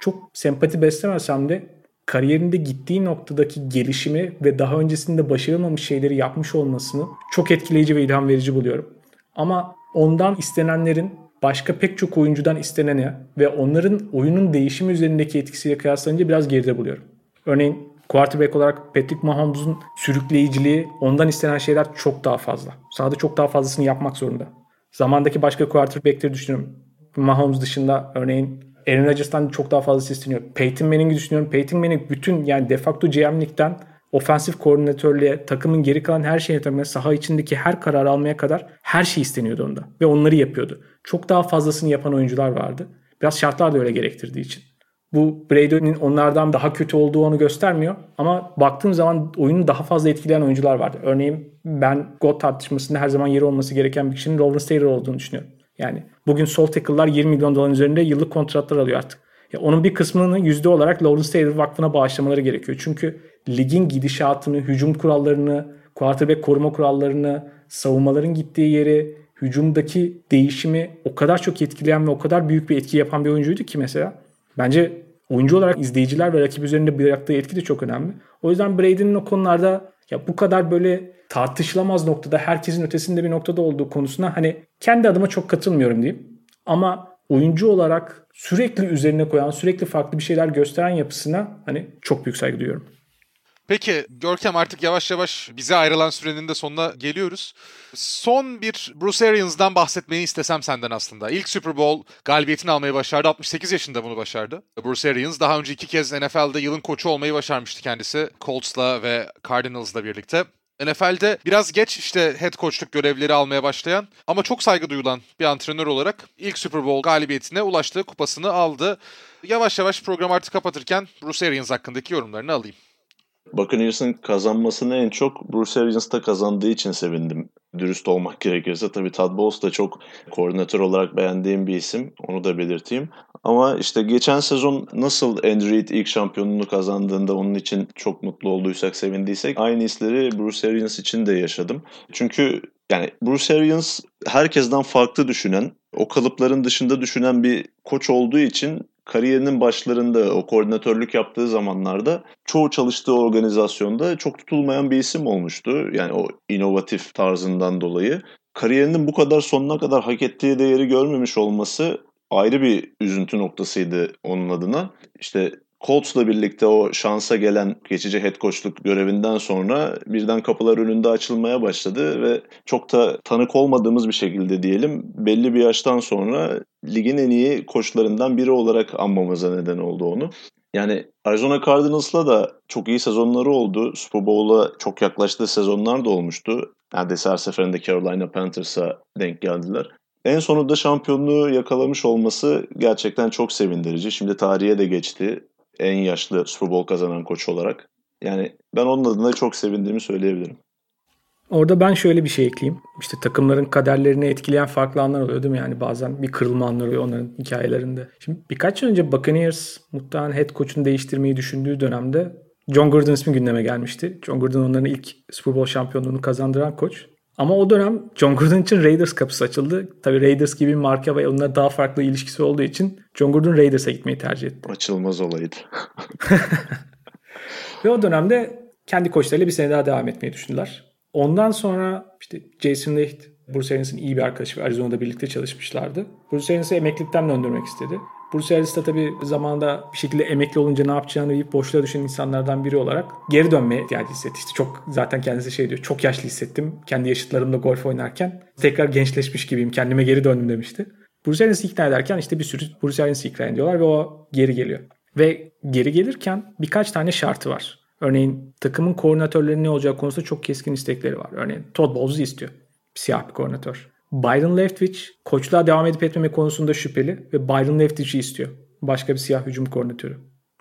çok sempati beslemesem de kariyerinde gittiği noktadaki gelişimi ve daha öncesinde başarılmamış şeyleri yapmış olmasını çok etkileyici ve ilham verici buluyorum. Ama ondan istenenlerin başka pek çok oyuncudan istenene ve onların oyunun değişimi üzerindeki etkisiyle kıyaslanınca biraz geride buluyorum. Örneğin quarterback olarak Patrick Mahomes'un sürükleyiciliği ondan istenen şeyler çok daha fazla. Sahada çok daha fazlasını yapmak zorunda. Zamandaki başka quarterback'leri düşünüyorum. Mahomes dışında örneğin Aaron Rodgers'tan çok daha fazla isteniyor. Peyton Manning'i düşünüyorum. Peyton Manning bütün yani de facto GM'likten ofensif koordinatörlüğe, takımın geri kalan her şeye takmaya, saha içindeki her karar almaya kadar her şey isteniyordu onda. Ve onları yapıyordu. Çok daha fazlasını yapan oyuncular vardı. Biraz şartlar da öyle gerektirdiği için. Bu Brady'nin onlardan daha kötü olduğu onu göstermiyor. Ama baktığım zaman oyunu daha fazla etkileyen oyuncular vardı. Örneğin ben GOAT tartışmasında her zaman yeri olması gereken bir kişinin Lawrence Taylor olduğunu düşünüyorum. Yani bugün sol tackle'lar 20 milyon dolar üzerinde yıllık kontratlar alıyor artık. Ya onun bir kısmını yüzde olarak Lawrence Taylor Vakfı'na bağışlamaları gerekiyor. Çünkü ligin gidişatını, hücum kurallarını, quarterback koruma kurallarını, savunmaların gittiği yeri, hücumdaki değişimi o kadar çok etkileyen ve o kadar büyük bir etki yapan bir oyuncuydu ki mesela. Bence oyuncu olarak izleyiciler ve rakip üzerinde bıraktığı etki de çok önemli. O yüzden Brady'nin o konularda ya bu kadar böyle tartışılamaz noktada herkesin ötesinde bir noktada olduğu konusuna hani kendi adıma çok katılmıyorum diyeyim. Ama oyuncu olarak sürekli üzerine koyan, sürekli farklı bir şeyler gösteren yapısına hani çok büyük saygı duyuyorum. Peki Görkem artık yavaş yavaş bize ayrılan sürenin de sonuna geliyoruz. Son bir Bruce Arians'dan bahsetmeyi istesem senden aslında. İlk Super Bowl galibiyetini almayı başardı. 68 yaşında bunu başardı. Bruce Arians daha önce iki kez NFL'de yılın koçu olmayı başarmıştı kendisi. Colts'la ve Cardinals'la birlikte. NFL'de biraz geç işte head coachluk görevleri almaya başlayan ama çok saygı duyulan bir antrenör olarak ilk Super Bowl galibiyetine ulaştı, kupasını aldı. Yavaş yavaş programı artık kapatırken Bruce Arians hakkındaki yorumlarını alayım. Buccaneers'ın kazanmasını en çok Bruce Arians'ta kazandığı için sevindim. Dürüst olmak gerekirse. Tabii Todd Bowles da çok koordinatör olarak beğendiğim bir isim. Onu da belirteyim. Ama işte geçen sezon nasıl Andrew Reid ilk şampiyonluğunu kazandığında onun için çok mutlu olduysak, sevindiysek aynı hisleri Bruce Arians için de yaşadım. Çünkü yani Bruce Arians herkesten farklı düşünen, o kalıpların dışında düşünen bir koç olduğu için kariyerinin başlarında o koordinatörlük yaptığı zamanlarda çoğu çalıştığı organizasyonda çok tutulmayan bir isim olmuştu. Yani o inovatif tarzından dolayı. Kariyerinin bu kadar sonuna kadar hak ettiği değeri görmemiş olması ayrı bir üzüntü noktasıydı onun adına. İşte Colts'la birlikte o şansa gelen geçici head coachluk görevinden sonra birden kapılar önünde açılmaya başladı ve çok da tanık olmadığımız bir şekilde diyelim belli bir yaştan sonra ligin en iyi koçlarından biri olarak anmamıza neden oldu onu. Yani Arizona Cardinals'la da çok iyi sezonları oldu. Super Bowl'a çok yaklaştığı sezonlar da olmuştu. Neredeyse her seferinde Carolina Panthers'a denk geldiler. En sonunda şampiyonluğu yakalamış olması gerçekten çok sevindirici. Şimdi tarihe de geçti En yaşlı Super Bowl kazanan koç olarak. Yani ben onun adına çok sevindiğimi söyleyebilirim. Orada ben şöyle bir şey ekleyeyim. İşte takımların kaderlerini etkileyen farklı anlar oluyor değil mi? Yani bazen bir kırılma anları oluyor onların hikayelerinde. Şimdi birkaç yıl önce Buccaneers muhtemelen head coach'unu değiştirmeyi düşündüğü dönemde John Gruden ismi gündeme gelmişti. John Gruden onların ilk Super Bowl şampiyonluğunu kazandıran koç. Ama o dönem John Gruden için Raiders kapısı açıldı. Tabii Raiders gibi bir marka ve onunla daha farklı ilişkisi olduğu için John Gruden Raiders'a gitmeyi tercih etti. Açılmaz olaydı. [LAUGHS] ve o dönemde kendi koçlarıyla bir sene daha devam etmeyi düşündüler. Ondan sonra işte Jason Licht, Bruce Arians'ın iyi bir arkadaşı ve Arizona'da birlikte çalışmışlardı. Bruce Arians'ı emeklilikten döndürmek istedi. Bruce Arians da tabii zamanında bir şekilde emekli olunca ne yapacağını bir boşluğa düşen insanlardan biri olarak geri dönmeye ihtiyacı hissetti. İşte çok zaten kendisi şey diyor. Çok yaşlı hissettim kendi yaşıtlarımla golf oynarken. Tekrar gençleşmiş gibiyim. Kendime geri döndüm demişti. Bruce Arians'ı ikna ederken işte bir sürü Bruce Arians'ı ikna ediyorlar ve o geri geliyor. Ve geri gelirken birkaç tane şartı var. Örneğin takımın koordinatörlerinin ne olacağı konusunda çok keskin istekleri var. Örneğin Todd Bowles'u istiyor. Siyah bir koordinatör. Byron Leftwich koçluğa devam edip etmeme konusunda şüpheli ve Byron Leftwich'i istiyor. Başka bir siyah hücum koordinatörü.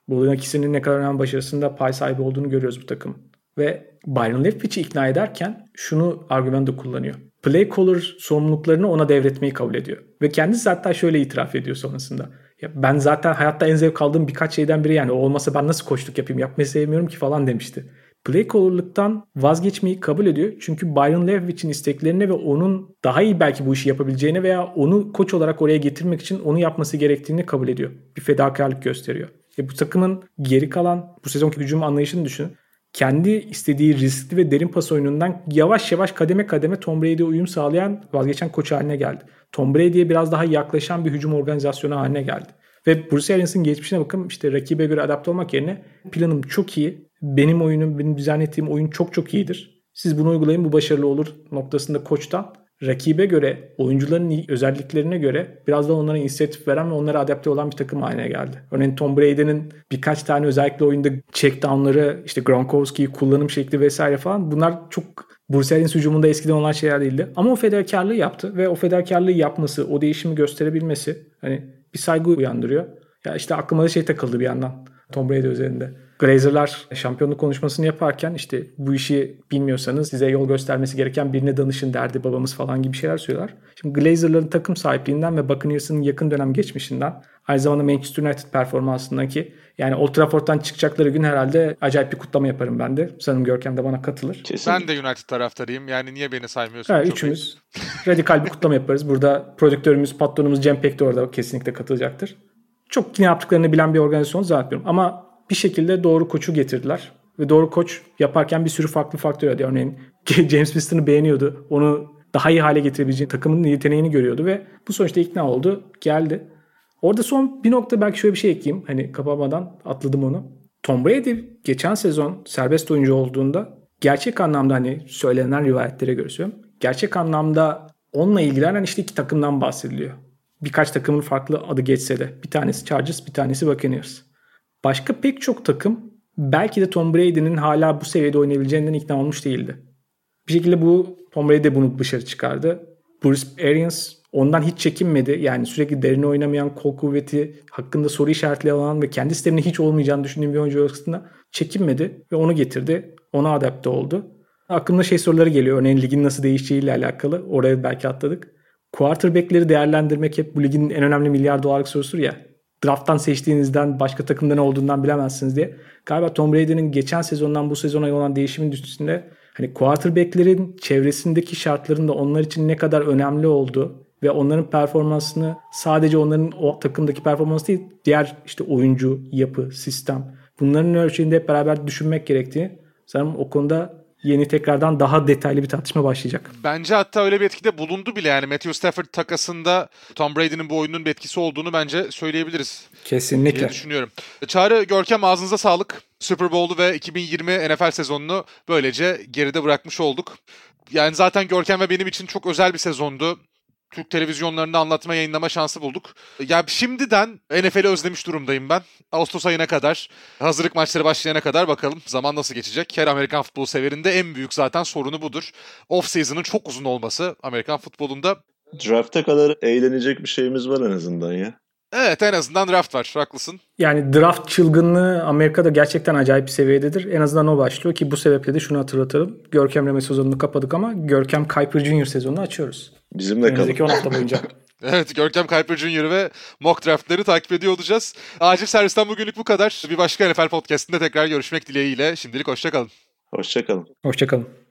Bu ikisinin ne kadar önemli başarısında pay sahibi olduğunu görüyoruz bu takım. Ve Byron Leftwich'i ikna ederken şunu argüman da kullanıyor. Play caller sorumluluklarını ona devretmeyi kabul ediyor. Ve kendisi hatta şöyle itiraf ediyor sonrasında. Ya ben zaten hayatta en zevk aldığım birkaç şeyden biri yani o olmasa ben nasıl koçluk yapayım yapmayı sevmiyorum ki falan demişti. Play caller'lıktan vazgeçmeyi kabul ediyor. Çünkü Byron Leftwich'in isteklerine ve onun daha iyi belki bu işi yapabileceğine veya onu koç olarak oraya getirmek için onu yapması gerektiğini kabul ediyor. Bir fedakarlık gösteriyor. E bu takımın geri kalan bu sezonki hücum anlayışını düşünün. Kendi istediği riskli ve derin pas oyunundan yavaş yavaş kademe kademe Tom Brady'ye uyum sağlayan vazgeçen koç haline geldi. Tom Brady'ye biraz daha yaklaşan bir hücum organizasyonu haline geldi. Ve Bruce Arians'ın geçmişine bakın işte rakibe göre adapte olmak yerine planım çok iyi. Benim oyunum, benim düzen oyun çok çok iyidir. Siz bunu uygulayın bu başarılı olur noktasında koçtan rakibe göre, oyuncuların özelliklerine göre biraz da onlara inisiyatif veren ve onlara adapte olan bir takım haline geldi. Örneğin Tom Brady'nin birkaç tane özellikle oyunda check down'ları, işte Gronkowski'yi kullanım şekli vesaire falan bunlar çok Arians hücumunda eskiden olan şeyler değildi. Ama o fedakarlığı yaptı ve o fedakarlığı yapması, o değişimi gösterebilmesi hani bir saygı uyandırıyor. Ya işte aklıma da şey takıldı bir yandan Tom Brady üzerinde. Glazer'lar şampiyonluk konuşmasını yaparken işte bu işi bilmiyorsanız size yol göstermesi gereken birine danışın derdi babamız falan gibi şeyler söylüyorlar. Şimdi Glazer'ların takım sahipliğinden ve Buccaneers'ın yakın dönem geçmişinden aynı zamanda Manchester United performansındaki yani Old Trafford'dan çıkacakları gün herhalde acayip bir kutlama yaparım ben de. Sanırım Görkem de bana katılır. Kesinlikle. Ben de United taraftarıyım. Yani niye beni saymıyorsun? Evet, üçümüz [LAUGHS] radikal bir kutlama yaparız. Burada prodüktörümüz, patronumuz Cem Pek de orada kesinlikle katılacaktır. Çok ne yaptıklarını bilen bir organizasyon zannetmiyorum. Ama bir şekilde doğru koçu getirdiler. Ve doğru koç yaparken bir sürü farklı faktör ödedi. Örneğin [LAUGHS] James Winston'ı beğeniyordu. Onu daha iyi hale getirebileceği takımın yeteneğini görüyordu ve bu sonuçta ikna oldu. Geldi. Orada son bir nokta belki şöyle bir şey ekleyeyim. Hani kapamadan atladım onu. Tom Brady geçen sezon serbest oyuncu olduğunda gerçek anlamda hani söylenen rivayetlere göre söylüyorum. Gerçek anlamda onunla ilgilenen işte iki takımdan bahsediliyor. Birkaç takımın farklı adı geçse de. Bir tanesi Chargers, bir tanesi Buccaneers. Başka pek çok takım belki de Tom Brady'nin hala bu seviyede oynayabileceğinden ikna olmuş değildi. Bir şekilde bu Tom Brady de bunu dışarı çıkardı. Bruce Arians ondan hiç çekinmedi. Yani sürekli derine oynamayan, kol kuvveti hakkında soru işaretli alan ve kendi sisteminin hiç olmayacağını düşündüğüm bir oyuncu arasında çekinmedi ve onu getirdi. Ona adapte oldu. Aklımda şey soruları geliyor. Örneğin ligin nasıl değişeceğiyle alakalı. Oraya belki atladık. Quarterback'leri değerlendirmek hep bu ligin en önemli milyar dolarlık sorusudur ya. Draft'tan seçtiğinizden başka takımda ne olduğundan bilemezsiniz diye. Galiba Tom Brady'nin geçen sezondan bu sezona olan değişimin üstünde hani quarterback'lerin çevresindeki şartların da onlar için ne kadar önemli olduğu ve onların performansını sadece onların o takımdaki performansı değil diğer işte oyuncu, yapı, sistem bunların ölçeğinde hep beraber düşünmek gerektiği sanırım o konuda yeni tekrardan daha detaylı bir tartışma başlayacak. Bence hatta öyle bir etkide bulundu bile yani Matthew Stafford takasında Tom Brady'nin bu oyunun bir etkisi olduğunu bence söyleyebiliriz. Kesinlikle. Diye düşünüyorum. Çağrı Görkem ağzınıza sağlık. Super Bowl'u ve 2020 NFL sezonunu böylece geride bırakmış olduk. Yani zaten Görkem ve benim için çok özel bir sezondu. Türk televizyonlarında anlatma yayınlama şansı bulduk. Ya şimdiden NFL'i özlemiş durumdayım ben. Ağustos ayına kadar, hazırlık maçları başlayana kadar bakalım zaman nasıl geçecek. Her Amerikan futbol severinde en büyük zaten sorunu budur. Off season'ın çok uzun olması Amerikan futbolunda. Draft'e kadar eğlenecek bir şeyimiz var en azından ya. Evet en azından draft var haklısın. Yani draft çılgınlığı Amerika'da gerçekten acayip bir seviyededir. En azından o başlıyor ki bu sebeple de şunu hatırlatalım. Görkem Reme sezonunu kapadık ama Görkem Kuiper Jr. sezonunu açıyoruz. Bizimle kalın. Önümüzdeki 10 hafta boyunca. [LAUGHS] Evet Görkem Kuiper Jr. ve mock draftları takip ediyor olacağız. Acil servisten bugünlük bu kadar. Bir başka NFL podcastinde tekrar görüşmek dileğiyle. Şimdilik hoşçakalın. Hoşçakalın. Hoşçakalın.